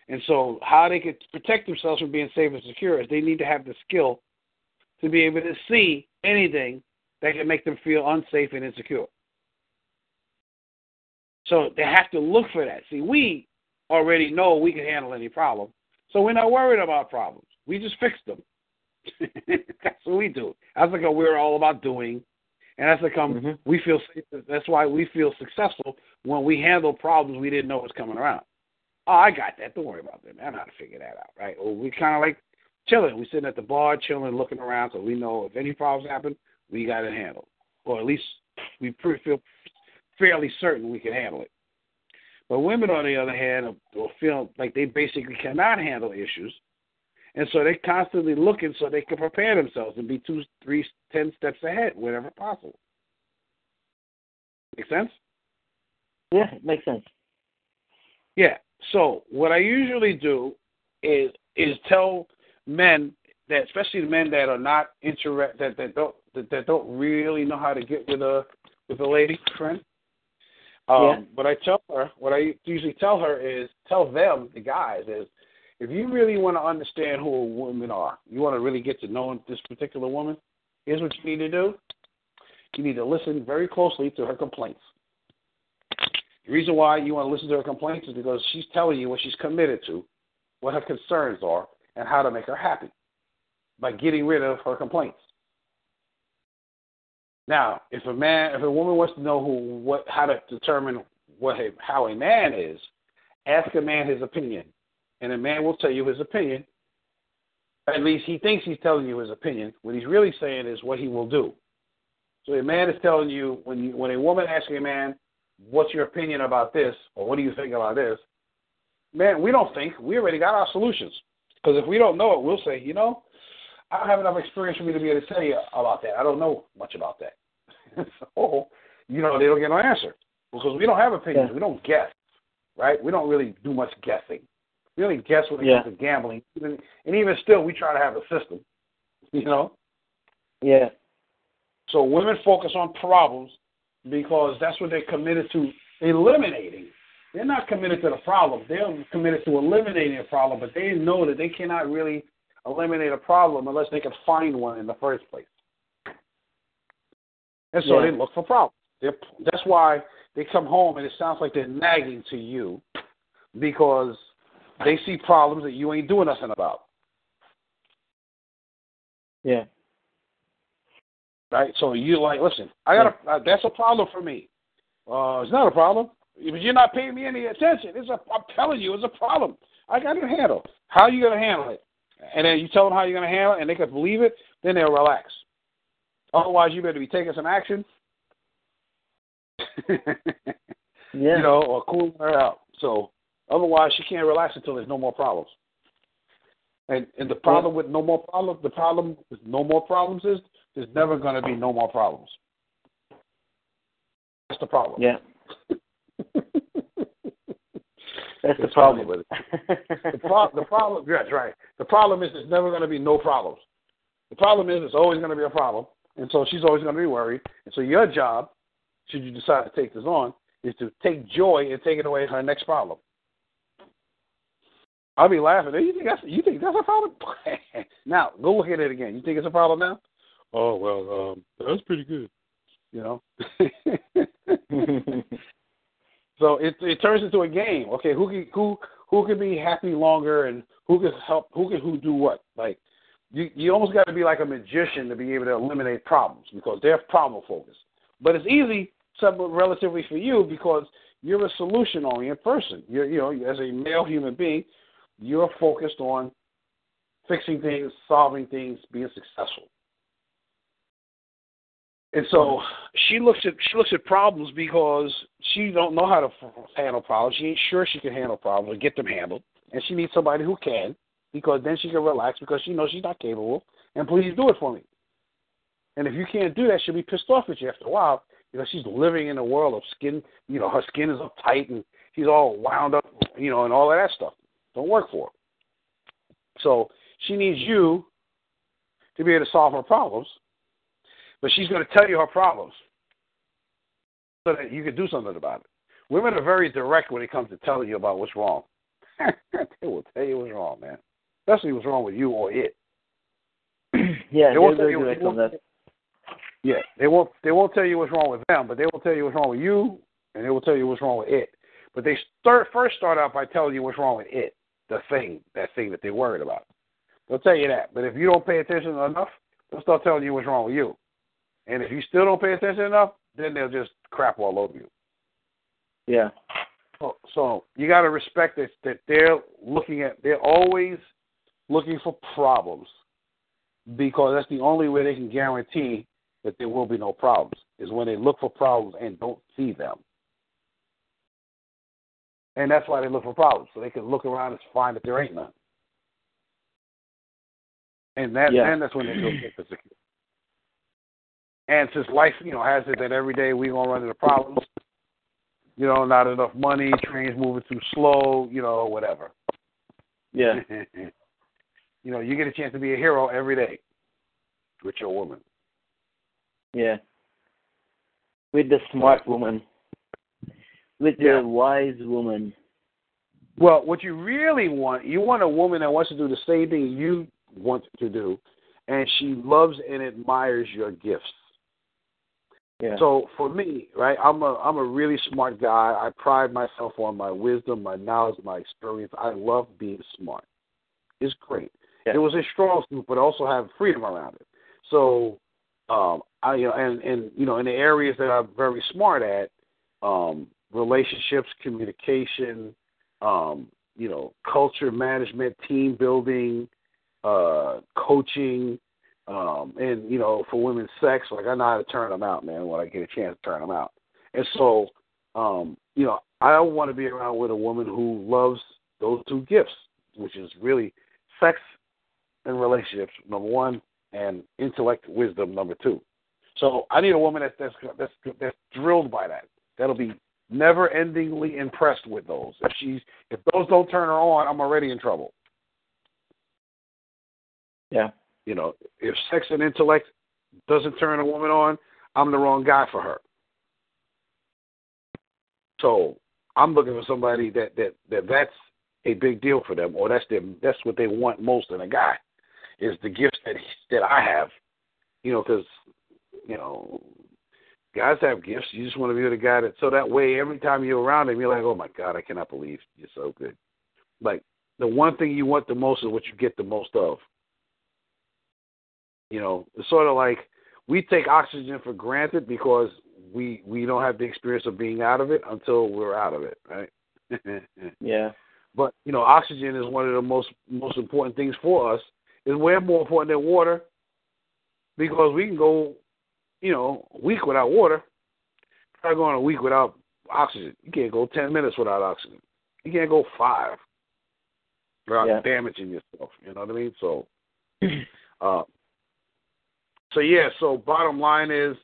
And so, how they could protect themselves from being safe and secure is they need to have the skill to be able to see anything that can make them feel unsafe and insecure. So they have to look for that. See, we already know we can handle any problem, so we're not worried about problems. We just fix them. *laughs* that's what we do. That's like we're all about doing, and that's like um, mm-hmm. we feel. That's why we feel successful when we handle problems we didn't know was coming around. Oh, I got that. Don't worry about that. Man. I know how to figure that out, right? Or we kind of like chilling. We're sitting at the bar, chilling, looking around, so we know if any problems happen, we got it handled, or at least we feel fairly certain we can handle it. But women, on the other hand, will feel like they basically cannot handle issues, and so they're constantly looking so they can prepare themselves and be two, three, ten steps ahead whenever possible. Make sense?
Yeah, it makes sense.
Yeah. So what I usually do is is tell men that, especially the men that are not interested, that, that don't that, that don't really know how to get with a with a lady friend. Um, yeah. What I tell her, what I usually tell her is, tell them, the guys, is if you really want to understand who women are, you want to really get to know this particular woman, here's what you need to do. You need to listen very closely to her complaints. The reason why you want to listen to her complaints is because she's telling you what she's committed to, what her concerns are, and how to make her happy by getting rid of her complaints. Now, if a man, if a woman wants to know who, what, how to determine what, how a man is, ask a man his opinion, and a man will tell you his opinion. At least he thinks he's telling you his opinion. What he's really saying is what he will do. So a man is telling you when you, when a woman asks a man, "What's your opinion about this?" or "What do you think about this?" Man, we don't think. We already got our solutions. Because if we don't know it, we'll say, you know, I don't have enough experience for me to be able to tell you about that. I don't know much about that. *laughs* so, you know, they don't get no answer because we don't have opinions. Yeah. We don't guess, right? We don't really do much guessing. We only guess when it yeah. comes to gambling, and even still, we try to have a system. *laughs* You know.
Yeah.
So women focus on problems because that's what they're committed to eliminating. They're not committed to the problem. They're committed to eliminating a problem, but they know that they cannot really eliminate a problem unless they can find one in the first place. And so yeah. they look for problems. They're, that's why they come home and it sounds like they're nagging to you because they see problems that you ain't doing nothing about.
Yeah.
Right. So you like, listen, I got a, uh, that's a problem for me. Uh, it's not a problem, but you're not paying me any attention. It's a, I'm telling you, it's a problem. I got to handle. How are you going to handle it? And then you tell them how you're going to handle it, and they can believe it. Then they'll relax. Otherwise, you better be taking some action. *laughs*
yeah.
You know, or cooling her out. So otherwise, she can't relax until there's no more problems. And and the problem with no more problems, the problem with no more problems is there's never going to be no more problems. That's the problem.
Yeah. *laughs* That's the problem
with it. *laughs* the, pro- the problem, that's right. The problem is there's never going to be no problems. The problem is it's always going to be a problem, and so she's always going to be worried. And so your job, should you decide to take this on, is to take joy in taking away her next problem. I'll be laughing. You think that's you think that's a problem? *laughs* now go look at it again. You think it's a problem now? Oh well, um, that's pretty good. You know. *laughs* so it it turns into a game. Okay, who can who who can be happy longer and who can help who can who do what? Like you you almost got to be like a magician to be able to eliminate problems because they're problem focused. But it's easy, relatively for you because you're a solution oriented person. You're you know as a male human being, you're focused on fixing things, solving things, being successful. And so she looks at she looks at problems because she don't know how to handle problems. She ain't sure she can handle problems or get them handled, and she needs somebody who can because then she can relax because she knows she's not capable. And please do it for me. And if you can't do that, she'll be pissed off at you after a while because she's living in a world of skin. You know, her skin is uptight and she's all wound up. You know, and all of that stuff. don't work for her. So she needs you to be able to solve her problems, but she's going to tell you her problems so that you can do something about it. Women are very direct when it comes to telling you about what's wrong. *laughs* they will tell you what's wrong, man. Especially what's wrong with you or it. *clears throat*
yeah,
They won't tell you- they
on that.
Yeah, they won't they won't tell you what's wrong with them, but they will tell you what's wrong with you, and they will tell you what's wrong with it. But they start first start out by telling you what's wrong with it, the thing, that thing that they're worried about. They'll tell you that. But if you don't pay attention enough, they'll start telling you what's wrong with you. And if you still don't pay attention enough, then they'll just crap all over you.
Yeah.
So, so you got to respect that that they're looking at. They're always looking for problems because that's the only way they can guarantee that there will be no problems. Is when they look for problems and don't see them. And that's why they look for problems, so they can look around and find that there ain't none. And that,
Yeah.
then that's when they feel safe and secure. And since life, you know, has it that every day we gonna run into problems, you know, not enough money, trains moving too slow, you know, whatever.
Yeah. *laughs*
you know, you get a chance to be a hero every day with your woman.
Yeah. With the smart woman. With
Yeah.
the wise woman.
Well, what you really want, you want a woman that wants to do the same thing you want to do, and she loves and admires your gifts.
Yeah.
So for me, right, I'm a I'm a really smart guy. I pride myself on my wisdom, my knowledge, my experience. I love being smart. It's great.
Yeah.
It was a strong suit, but also have freedom around it. So, um, I you know, and and you know, in the areas that I'm very smart at, um, relationships, communication, um, you know, culture management, team building, uh, coaching, um, and you know, for women's sex, like I know how to turn them out, man. When I get a chance to turn them out, and so, um, you know, I don't want to be around with a woman who loves those two gifts, which is really sex and relationships, number one, and intellect, wisdom, number two. So I need a woman that's that's that's, that's drilled by that. That'll be never-endingly impressed with those. If she's if those don't turn her on, I'm already in trouble.
Yeah.
You know, if sex and intellect doesn't turn a woman on, I'm the wrong guy for her. So I'm looking for somebody that that, that that's a big deal for them, or that's their, that's what they want most in a guy, is the gifts that that I have. You know, because you know, guys have gifts. You just want to be with a guy that so that way every time you're around him, you're like, oh my god, I cannot believe you're so good. Like the one thing you want the most is what you get the most of. You know, it's sort of like we take oxygen for granted because we we don't have the experience of being out of it until we're out of it, right? *laughs*
Yeah.
but you know, oxygen is one of the most most important things for us. It's way more important than water because we can go, you know, a week without water. Try going a week without oxygen. You can't go ten minutes without oxygen. You can't go five without
Yeah.
damaging yourself. You know what I mean? So, *clears throat* uh, so yeah. So bottom line is,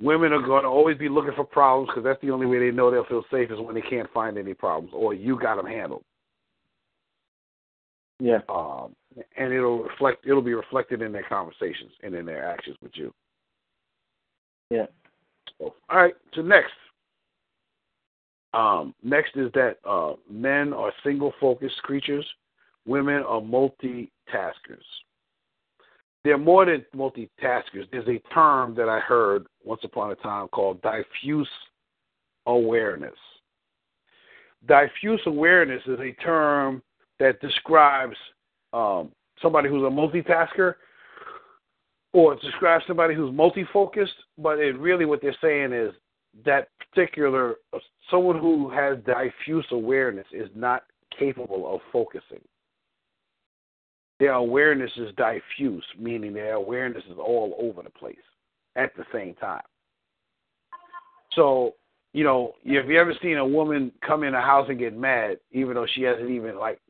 women are going to always be looking for problems because that's the only way they know they'll feel safe is when they can't find any problems or you got them handled.
Yeah.
Um, and it'll reflect. It'll be reflected in their conversations and in their actions with you.
Yeah.
So, all right. So next, um, next is that uh, men are single-focused creatures. Women are multitaskers. They're more than multitaskers. There's a term that I heard once upon a time called diffuse awareness. Diffuse awareness is a term that describes um, somebody who's a multitasker or describes somebody who's multi-focused, but it really what they're saying is that particular someone who has diffuse awareness is not capable of focusing. Their awareness is diffuse, meaning their awareness is all over the place at the same time. So, you know, if you ever seen a woman come in a house and get mad, even though she hasn't even like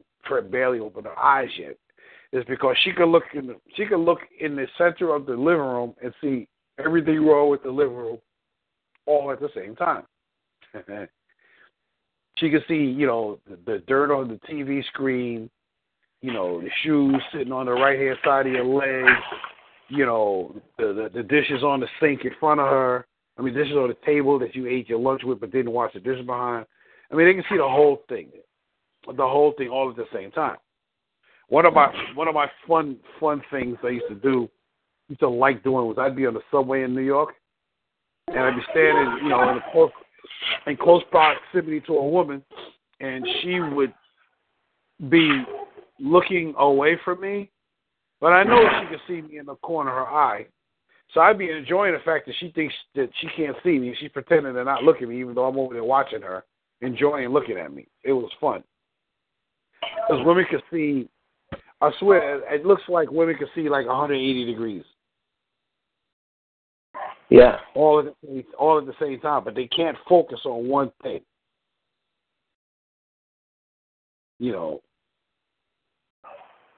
barely opened her eyes yet, is because she could look in the she could look in the center of the living room and see everything wrong with the living room all at the same time. *laughs* She can see, you know, the, the dirt on the TV screen, you know, the shoes sitting on the right hand side of your leg, you know, the, the the dishes on the sink in front of her. I mean, dishes on the table that you ate your lunch with but didn't wash the dishes behind. I mean, they can see the whole thing, the whole thing all at the same time. One of my one of my fun fun things I used to do, used to like doing was I'd be on the subway in New York, and I'd be standing, you know, in close in close proximity to a woman, and she would be looking away from me, but I know she can see me in the corner of her eye. So I'd be enjoying the fact that she thinks that she can't see me. She's pretending to not look at me, even though I'm over there watching her, enjoying looking at me. It was fun because women can see I swear, it looks like women can see like 180 degrees.
Yeah.
All at the all at the same time, but they can't focus on one thing. You know.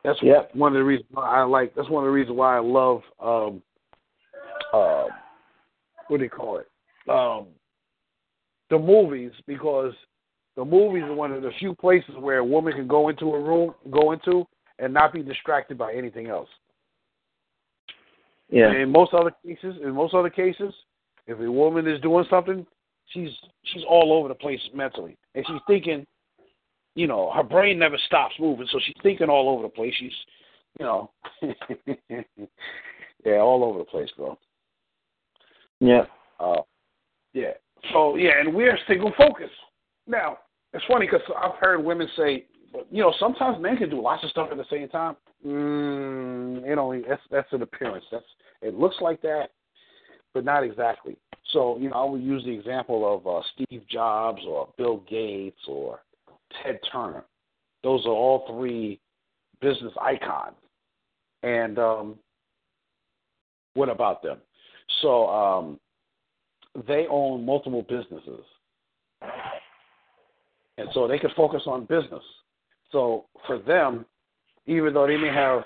That's
yep.
one of the reasons why I like. That's one of the reasons why I love. Um, uh, what do you call it? Um, the movies because the movies are one of the few places where a woman can go into a room, go into, and not be distracted by anything else.
Yeah.
in most other cases, in most other cases, if a woman is doing something, she's she's all over the place mentally, and she's thinking, you know, her brain never stops moving, so she's thinking all over the place. She's, you know, *laughs* yeah, all over the place, bro.
Yeah.
Uh, yeah. So yeah, and we're single focused. Now it's funny because I've heard women say, but you know, sometimes men can do lots of stuff at the same time. Mm, you know, that's that's an appearance. That's it looks like that, but not exactly. So you know, I would use the example of uh, Steve Jobs or Bill Gates or Ted Turner. Those are all three business icons. And um, what about them? So um, they own multiple businesses. And so they could focus on business. So for them, even though they may have,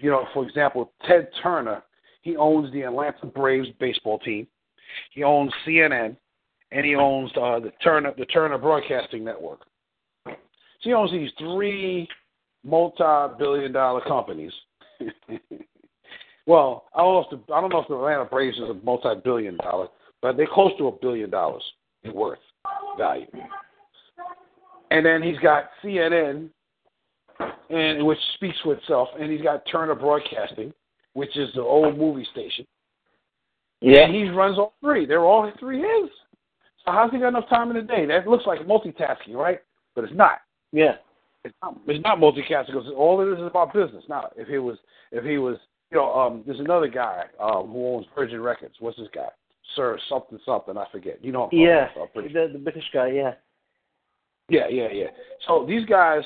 you know, for example, Ted Turner, he owns the Atlanta Braves baseball team, he owns CNN, and he owns uh, the Turner the Turner Broadcasting Network. So he owns these three multi-billion dollar companies. *laughs* well, I don't know if the I don't know if the Atlanta Braves is a multi-billion dollar, but they're close to a billion dollars in worth value. And then he's got CNN, and which speaks for itself, and he's got Turner Broadcasting, which is the old movie station.
Yeah.
And he runs all three. They're all three his. So how's he got enough time in the day? That looks like multitasking, right? But it's not.
Yeah.
It's not, it's not multitasking because all it is is about business. Now, if he was, if he was, you know, um, there's another guy um, who owns Virgin Records. What's this guy? Sir something something. I forget. You know.
Yeah.
About,
the, the British guy. Yeah.
Yeah, yeah, yeah. So these guys,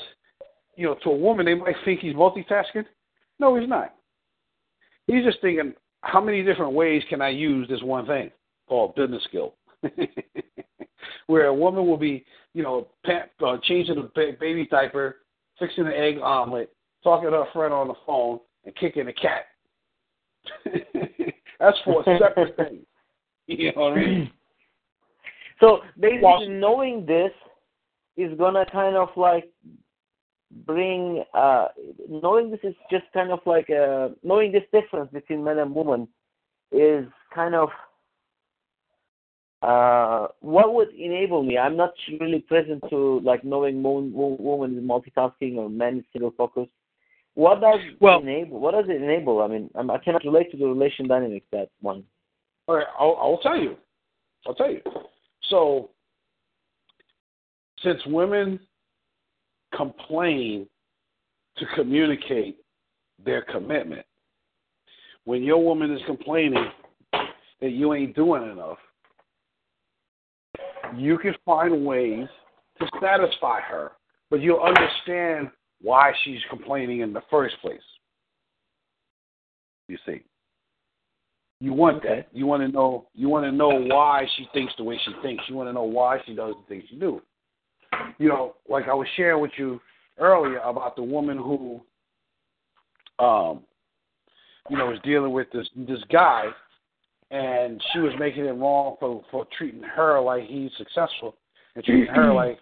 you know, to a woman, they might think he's multitasking. No, he's not. He's just thinking, how many different ways can I use this one thing called business skill? *laughs* Where a woman will be, you know, uh, changing the baby diaper, fixing an egg omelet, talking to her friend on the phone, and kicking a cat. *laughs* That's for a separate thing. *laughs* You know what I mean? *clears throat*
So basically, knowing this is gonna kind of like bring uh knowing this is just kind of like uh knowing this difference between men and women is kind of uh what would enable me? I'm not really present to like knowing woman, woman is multitasking or men is single focus what does
well,
enable what does it enable? I mean I'm, i cannot relate to the relation dynamics that one.
All right I'll, I'll tell you. I'll tell you. So since women complain to communicate their commitment, when your woman is complaining that you ain't doing enough, you can find ways to satisfy her, but you'll understand why she's complaining in the first place. You see. You want
okay.
that. You want to know. You want to know why she thinks the way she thinks. You want to know why she does the things she do you know, like I was sharing with you earlier about the woman who, um, you know, was dealing with this this guy, and she was making it wrong for for treating her like he's successful and treating her *clears throat* like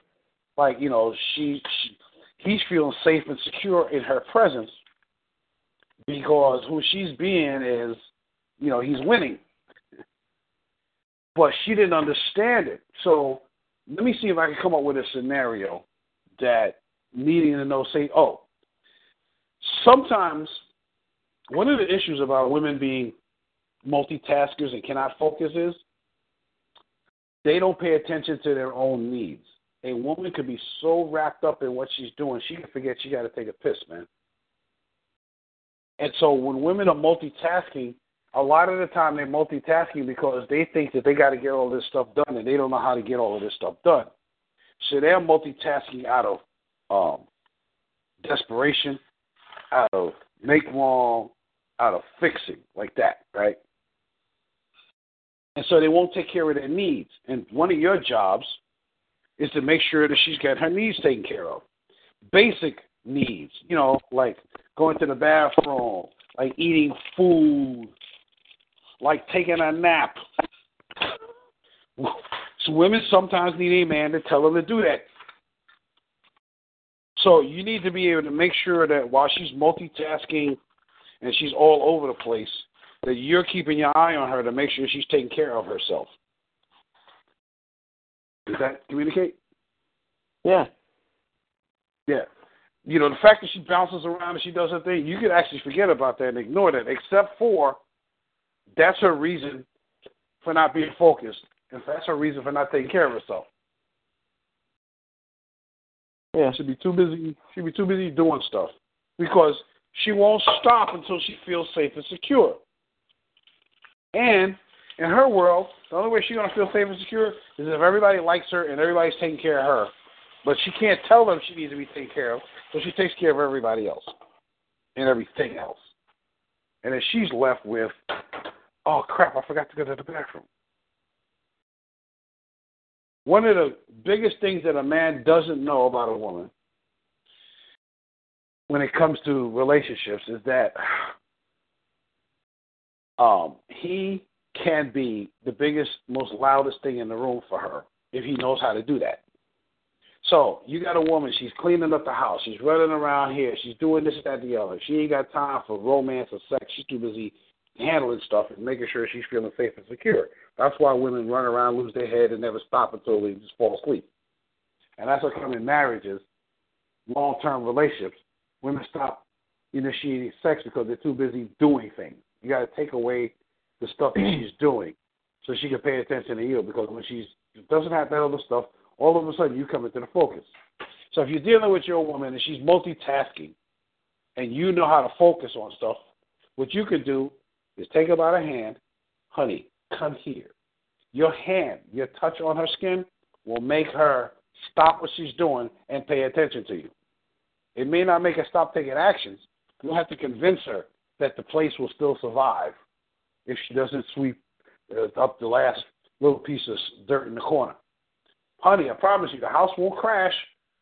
like you know she, she he's feeling safe and secure in her presence because who she's being is you know he's winning. But she didn't understand it. So let me see if i can come up with a scenario that needing to know say oh sometimes one of the issues about women being multitaskers and cannot focus is they don't pay attention to their own needs. A woman could be so wrapped up in what she's doing, she can forget she got to take a piss, man. And so when women are multitasking, a lot of the time they're multitasking because they think that they got to get all this stuff done and they don't know how to get all of this stuff done. So they're multitasking out of um, desperation, out of make wrong, out of fixing, like that, right? And so they won't take care of their needs. And one of your jobs is to make sure that she's got her needs taken care of. Basic needs, you know, like going to the bathroom, like eating food, like taking a nap. So women sometimes need a man to tell them to do that. So you need to be able to make sure that while she's multitasking and she's all over the place, that you're keeping your eye on her to make sure she's taking care of herself. Does that communicate?
Yeah.
Yeah. You know, the fact that she bounces around and she does her thing, you could actually forget about that and ignore that, except for that's her reason for not being focused. And that's her reason for not taking care of herself.
Yeah.
She'd be too busy she'd be too busy doing stuff. Because she won't stop until she feels safe and secure. And in her world, the only way she's gonna feel safe and secure is if everybody likes her and everybody's taking care of her. But she can't tell them she needs to be taken care of, so she takes care of everybody else and everything else. And then she's left with, oh crap, I forgot to go to the bathroom. One of the biggest things that a man doesn't know about a woman when it comes to relationships is that um, he can be the biggest, most loudest thing in the room for her if he knows how to do that. So you got a woman, she's cleaning up the house, she's running around here, she's doing this, that, the other. She ain't got time for romance or sex. She's too busy handling stuff and making sure she's feeling safe and secure. That's why women run around, lose their head, and never stop until they just fall asleep. And that's what comes in marriages, long term relationships. Women stop initiating sex because they're too busy doing things. You got to take away the stuff that she's *clears throat* doing so she can pay attention to you because when she doesn't have that other stuff, all of a sudden you come into the focus. So if you're dealing with your woman and she's multitasking and you know how to focus on stuff, what you can do is take her by the hand, honey, come here. Your hand, your touch on her skin will make her stop what she's doing and pay attention to you. It may not make her stop taking actions. You'll have to convince her that the place will still survive if she doesn't sweep uh, up the last little piece of dirt in the corner. Honey, I promise you, the house won't crash.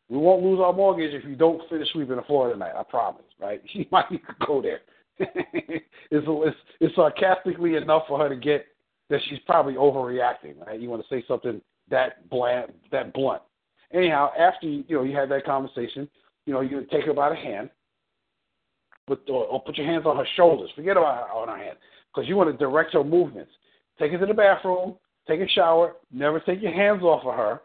We won't lose our mortgage if you don't finish sweeping the floor tonight. I promise, right? *laughs* She might to go there. *laughs* it's, it's it's sarcastically enough for her to get that she's probably overreacting. Right? You want to say something that bland, that blunt. Anyhow, after you, you know you had that conversation, you know you take her by the hand, or, or put your hands on her shoulders. Forget about her, on her hand because you want to direct her movements. Take her to the bathroom, take a shower, never take your hands off of her.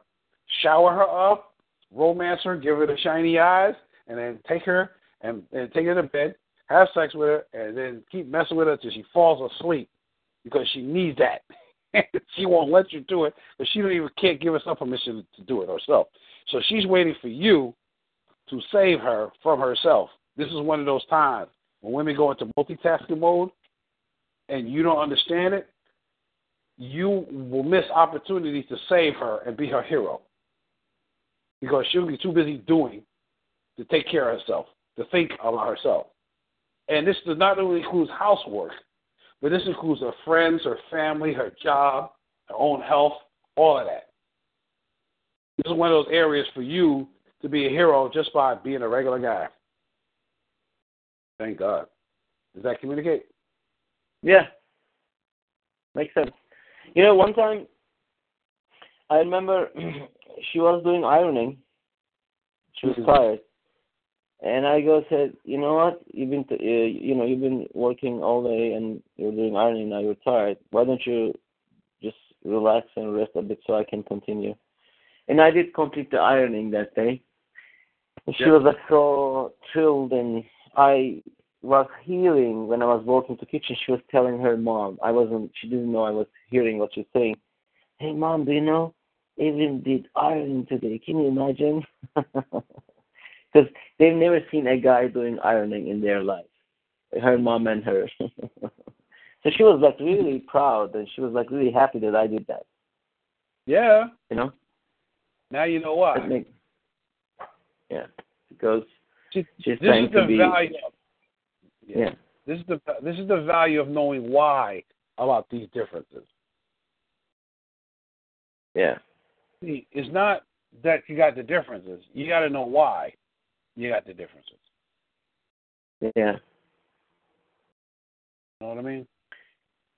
Shower her up, romance her, give her the shiny eyes, and then take her and, and take her to bed, have sex with her, and then keep messing with her till she falls asleep because she needs that. *laughs* she won't let you do it, but she don't even can't give herself permission to do it herself. So she's waiting for you to save her from herself. This is one of those times when women go into multitasking mode and you don't understand it, you will miss opportunities to save her and be her hero. Because she'll be too busy doing to take care of herself, to think about herself. And this does not only include housework, but this includes her friends, her family, her job, her own health, all of that. This is one of those areas for you to be a hero just by being a regular guy. Thank God. Does that communicate?
Yeah. Makes sense. You know, one time I remember *clears throat* she was doing ironing She was tired. And I go said, you know what? You've been, t- uh, you know, you've been working all day and you're doing ironing. Now you're tired. Why don't you just relax and rest a bit so I can continue? And I did complete the ironing that day. And she
Yeah.
was like so thrilled, and I was hearing when I was walking to kitchen. She was telling her mom. I wasn't. She didn't know I was hearing what she was saying. Hey, mom, do you know? Even did ironing today. Can you imagine? *laughs* Because they've never seen a guy doing ironing in their life. Her mom and her. *laughs* so she was like really proud, and she was like really happy that I did that.
Yeah.
You know.
Now you know why.
Yeah, because
See, This is the
be.
value. Of,
Yeah.
This is the this is the value of knowing why about these differences.
Yeah.
See, it's not that you got the differences. You got to know why you got the differences.
Yeah.
Know what I mean?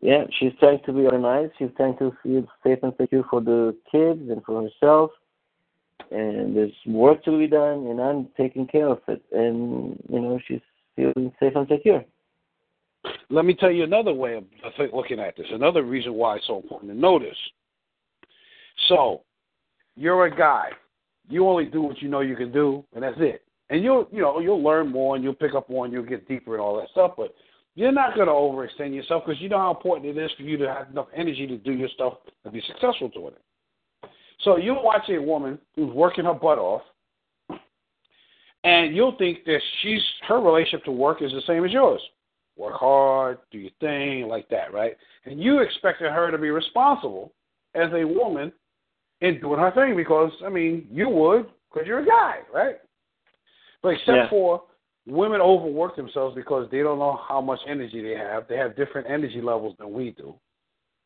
Yeah, she's trying to be organized. She's trying to feel safe and secure for the kids and for herself. And there's work to be done, and I'm taking care of it. And you know, she's feeling safe and secure.
Let me tell you another way of looking at this. Another reason why it's so important to notice. So, you're a guy. You only do what you know you can do, and that's it. And you'll, you know, you'll learn more, and you'll pick up more, and you'll get deeper and all that stuff. But you're not going to overextend yourself because you know how important it is for you to have enough energy to do your stuff and be successful doing it. So you'll watch a woman who's working her butt off, and you'll think that she's her relationship to work is the same as yours. Work hard, do your thing, like that, right? And you expected her to be responsible as a woman in doing her thing because, I mean, you would because you're a guy, right? But except
Yeah.
for women overwork themselves because they don't know how much energy they have. They have different energy levels than we do.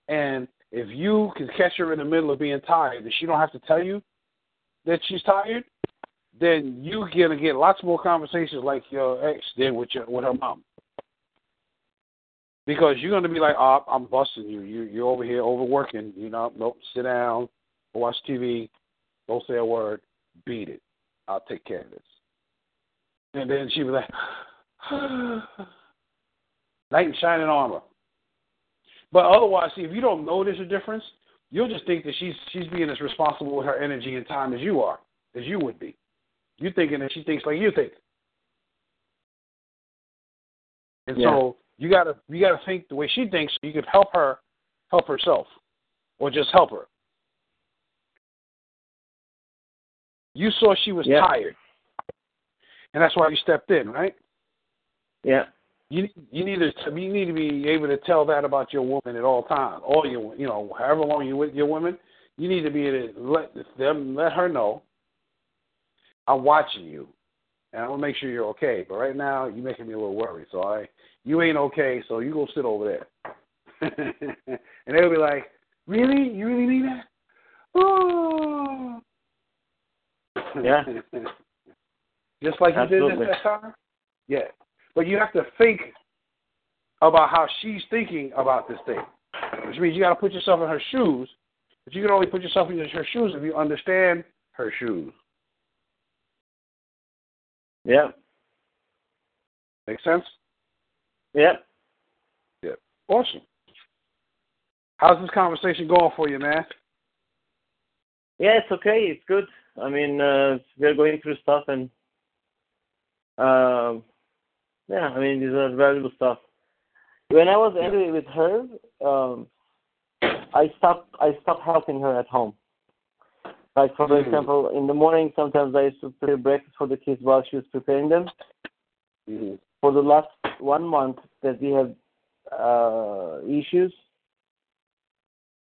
And if you can catch her in the middle of being tired and she don't have to tell you that she's tired, then you're gonna get lots more conversations like your ex did with your with her mom. Because you're gonna be like, oh, I'm busting you. You you're over here overworking. You know, nope. Sit down, watch TV, don't say a word, beat it. I'll take care of this. And then she was like, *sighs* knight in shining armor. But otherwise, see, if you don't notice a difference, you'll just think that she's she's being as responsible with her energy and time as you are, as you would be. You're thinking that she thinks like you think. And
Yeah.
so you gotta you gotta think the way she thinks so you could help her help herself. Or just help her. You saw she was
Yeah.
tired. And that's why you stepped in, right?
Yeah.
You you need to you need to be able to tell that about your woman at all times. All your you know however long you're with your woman, you need to be able to let them let her know. I'm watching you, and I'm gonna make sure you're okay. But right now, you're making me a little worried. So I you ain't okay. So you go sit over there. *laughs* and they'll be like, really? You really need that? Oh.
Yeah. *laughs*
Just like you did
Absolutely.
that time? Yeah. But you have to think about how she's thinking about this thing. Which means you got to put yourself in her shoes. But you can only put yourself in her shoes if you understand her shoes.
Yeah.
Make sense?
Yeah.
Awesome. How's this conversation going for you, man?
Yeah, it's okay. It's good. I mean, uh, we're going through stuff, and um, yeah, I mean, these are valuable stuff. When I was angry with her, um, I stopped. I stopped helping her at home. Like for
Mhm.
example, in the morning, sometimes I used to prepare breakfast for the kids while she was preparing them.
Mm-hmm.
For the last one month, that we have uh, issues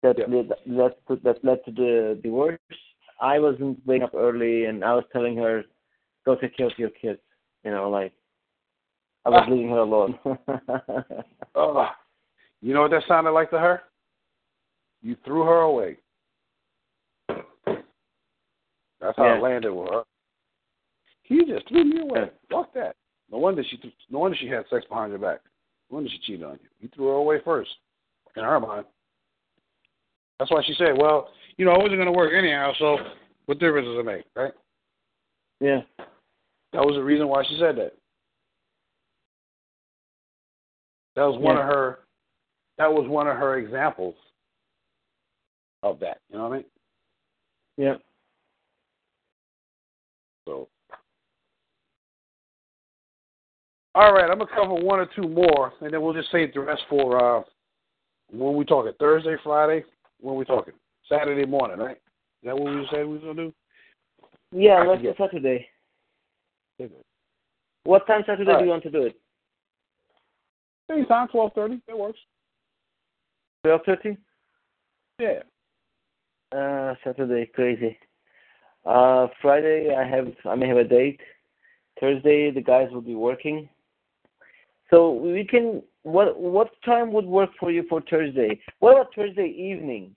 that
Yeah.
led that that led to the divorce. I wasn't waking up early, and I was telling her, "Go take care of your kids." You know, like I was leaving her alone. *laughs*
Oh, you know what that sounded like to her? You threw her away. That's how
Yeah.
it landed with her. He just threw me away. Fuck that. No wonder she. th- No wonder she had sex behind your back. No wonder she cheated on you. You threw her away first. In her mind. That's why she said, "Well, you know, it wasn't going to work anyhow. So, what difference does it make, right?"
Yeah.
That was the reason why she said that. That was one
Yeah.
of her. That was one of her examples of that. You know what I mean?
Yeah.
So. All right, I'm gonna cover one or two more, and then we'll just save the rest for uh, when we talking Thursday, Friday. When we talking Saturday morning, right? Is that what we said we was gonna do?
Yeah, let's do. Saturday. What time Saturday
All
do you want to do it?
Anytime, twelve thirty. That works.
Twelve thirty.
Yeah.
Uh, Saturday, crazy. Uh, Friday, I have I may have a date. Thursday, the guys will be working. So we can. What what time would work for you for Thursday? What about Thursday evening?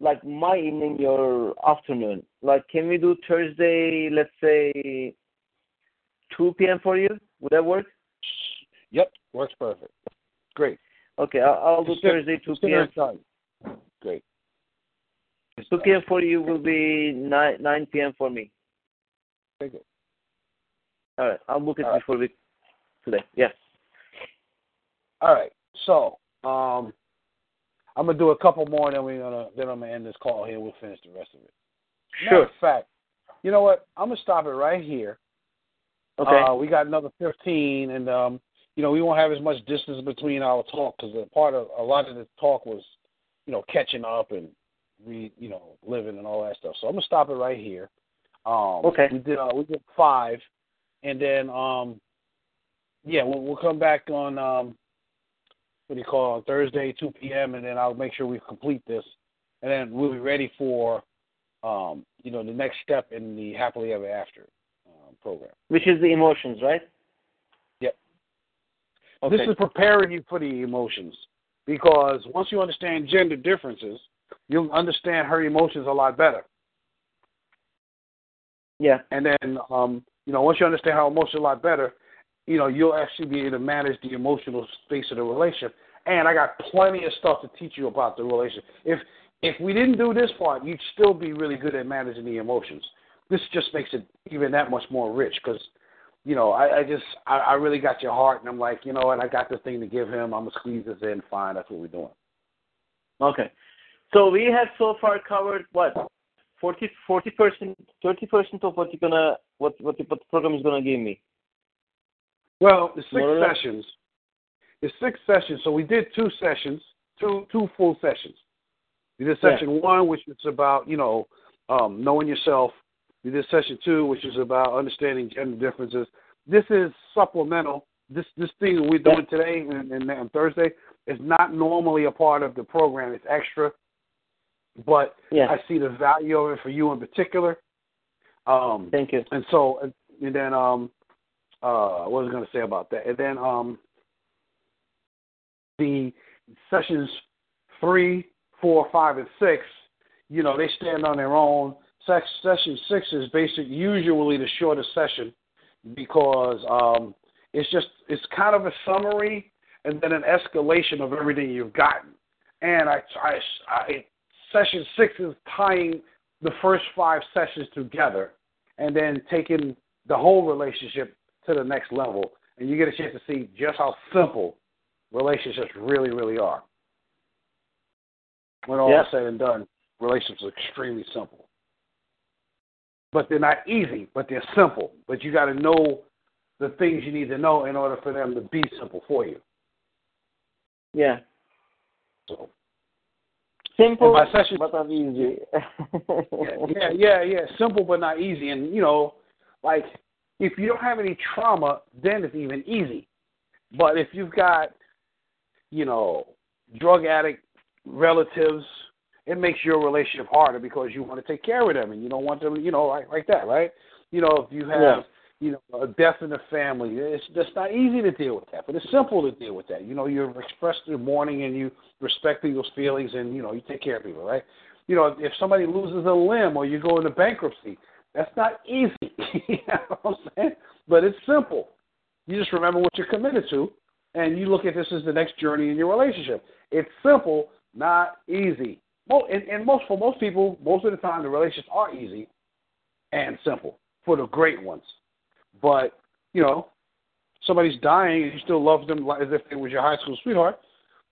Like my evening, your afternoon. Like, can we do Thursday? Let's say two p.m. for you. Would that work?
Yep. Works perfect. Great.
Okay, I'll, I'll do Thursday two p.m.
time. Great.
Two p.m. for you will be nine nine p.m. for me.
It.
All right, I'll book it
All right.
before we today. Yes.
All right. So, um, I'm gonna do a couple more, and then we're gonna then I'm gonna end this call here. We'll finish the rest of it. Matter
Sure.
of fact, you know what? I'm gonna stop it right here.
Okay.
Uh, we got another 15, and um, you know we won't have as much distance between our talk because a part of a lot of the talk was, you know, catching up and re, you know, living and all that stuff. So I'm gonna stop it right here. Um,
Okay.
We did uh, we did five, and then um, yeah, we'll, we'll come back on um, what do you call it, on Thursday 2 p.m. and then I'll make sure we complete this, and then we'll be ready for um, you know the next step in the happily ever after um, program.
Which is the emotions, right? Okay.
This is preparing you for the emotions because once you understand gender differences, you'll understand her emotions a lot better.
yeah.
And then, um, you know, once you understand her emotions a lot better, you know, you'll actually be able to manage the emotional space of the relationship. And I got plenty of stuff to teach you about the relationship. If if we didn't do this part, you'd still be really good at managing the emotions. This just makes it even that much more rich because, you know, I, I just I, I really got your heart, and I'm like, you know what, I got this thing to give him. I'm gonna squeeze this in. Fine, that's what we're doing.
Okay. So we have so far covered what? 40 percent, thirty percent of what you're gonna what what the, what the program is gonna give me.
Well, the six sessions. The six sessions. So we did two sessions, two two full sessions. We did
Yeah.
session one, which is about you know um, knowing yourself. We did session two, which is about understanding gender differences. This is supplemental. This this thing we're doing today and, and on Thursday is not normally a part of the program. It's extra, but
Yeah.
I see the value of it for you in particular. Um,
Thank you.
and so, and then, um, uh, what was I going to say about that? And then, um, the sessions three, four, five, and six, you know, they stand on their own. Sex, session six is basic, usually the shortest session because um, it's just it's kind of a summary and then an escalation of everything you've gotten. And I, I, I session six is tying the first five sessions together and then taking the whole relationship to the next level. And you get a chance to see just how simple relationships really, really are. When all
Yeah.
is said and done, relationships are extremely simple. But they're not easy, but they're simple. But you got to know the things you need to know in order for them to be simple for you.
Yeah.
So
Simple,
session-
but not easy. *laughs*
yeah, yeah, yeah. Simple but not easy. And you know, like if you don't have any trauma, then it's even easy. But if you've got, you know, drug addict relatives, it makes your relationship harder because you want to take care of them and you don't want them, you know, like like that, right? You know, if you have,
Yeah.
you know, a death in the family, it's just not easy to deal with that, but it's simple to deal with that. You know, you express your mourning and you respect people's feelings and you know you take care of people, right? You know, if somebody loses a limb or you go into bankruptcy, that's not easy. *laughs* you know what I'm saying? But it's simple. You just remember what you're committed to, and you look at this as the next journey in your relationship. It's simple, not easy. Mo- And, and most for most people, most of the time, the relationships are easy and simple. for the great ones. But you know, somebody's dying and you still love them as if they was your high school sweetheart.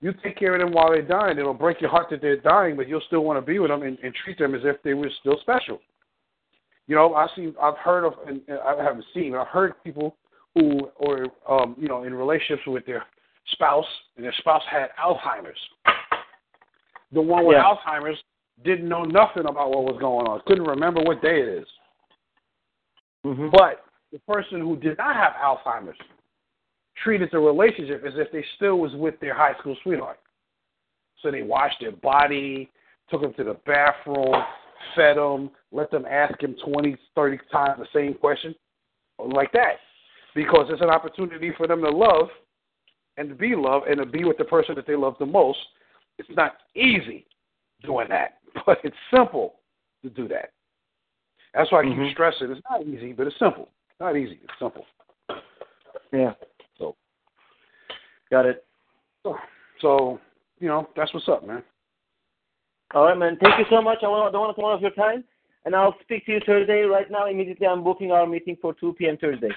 You take care of them while they're dying. It'll break your heart that they're dying, but you'll still want to be with them and, and treat them as if they were still special. You know, I've seen, I've heard of, and I haven't seen, I've heard people who, or um, you know, in relationships with their spouse, and their spouse had Alzheimer's. The one with
Yeah.
Alzheimer's didn't know nothing about what was going on, couldn't remember what day it is.
hmm
But the person who did not have Alzheimer's treated the relationship as if they still was with their high school sweetheart. So they washed their body, took them to the bathroom, fed them, let them ask him 20, 30 times the same question, like that. Because it's an opportunity for them to love and to be loved and to be with the person that they love the most. It's not easy doing that, *laughs* but it's simple to do that. That's why I keep
Mhm.
stressing it's not easy, but it's simple. Not easy, it's simple.
Yeah.
So
Got it.
so, so you know, that's what's up, man.
All right, man. Thank you so much. I want- don't want to take more of your time, and I'll speak to you Thursday. Right now, immediately, I'm booking our meeting for 2 p.m. Thursday.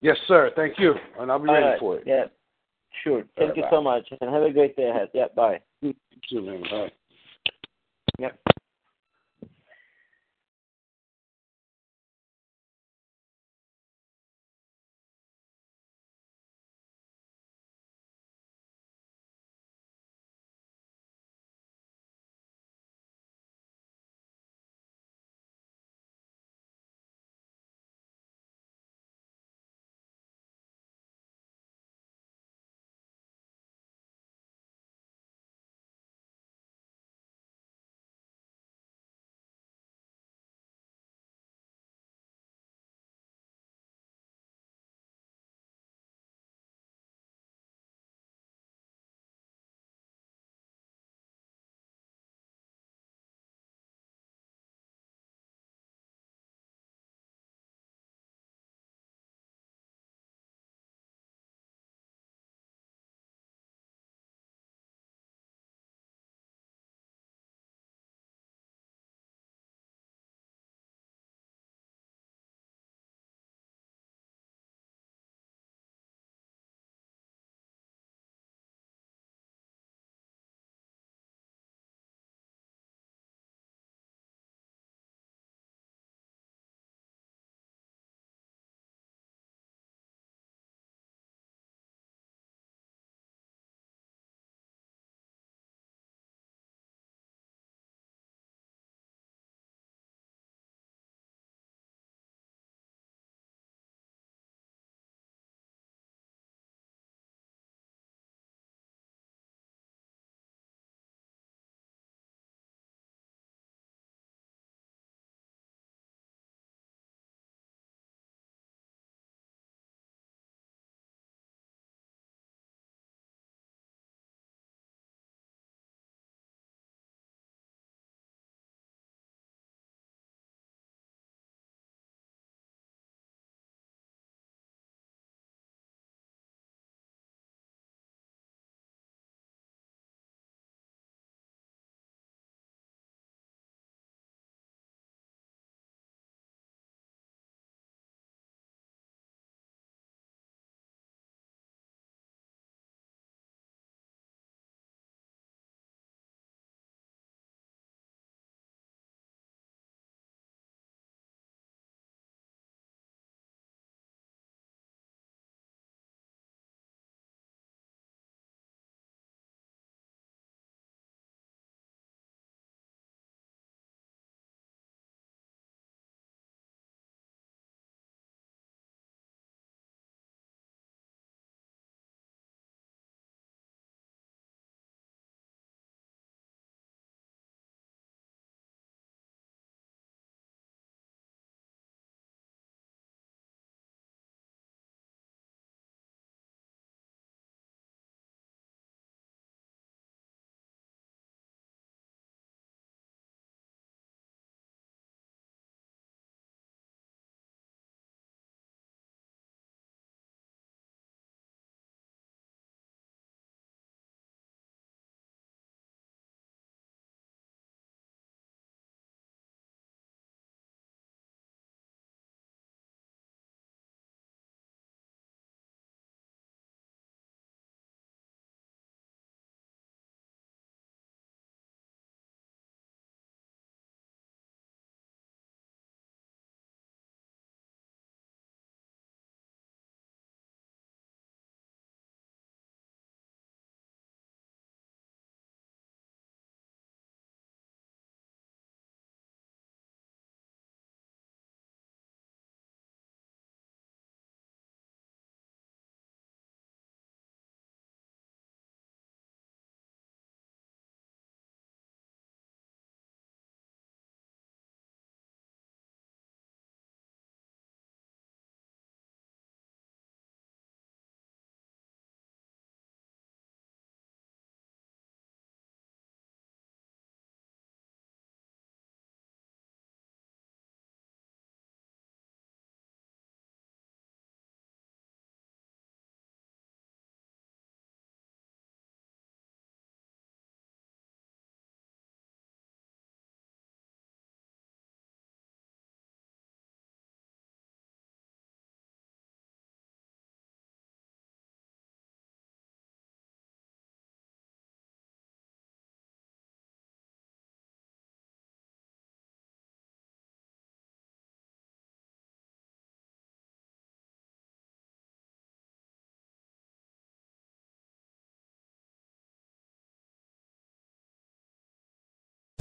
Yes, sir. Thank you. And I'll be
All
ready
right.
for it.
Yeah. Sure. Thank
right,
you
bye.
so much, and have a great day ahead. Yeah. Bye.
You too, man. Right.
Yep.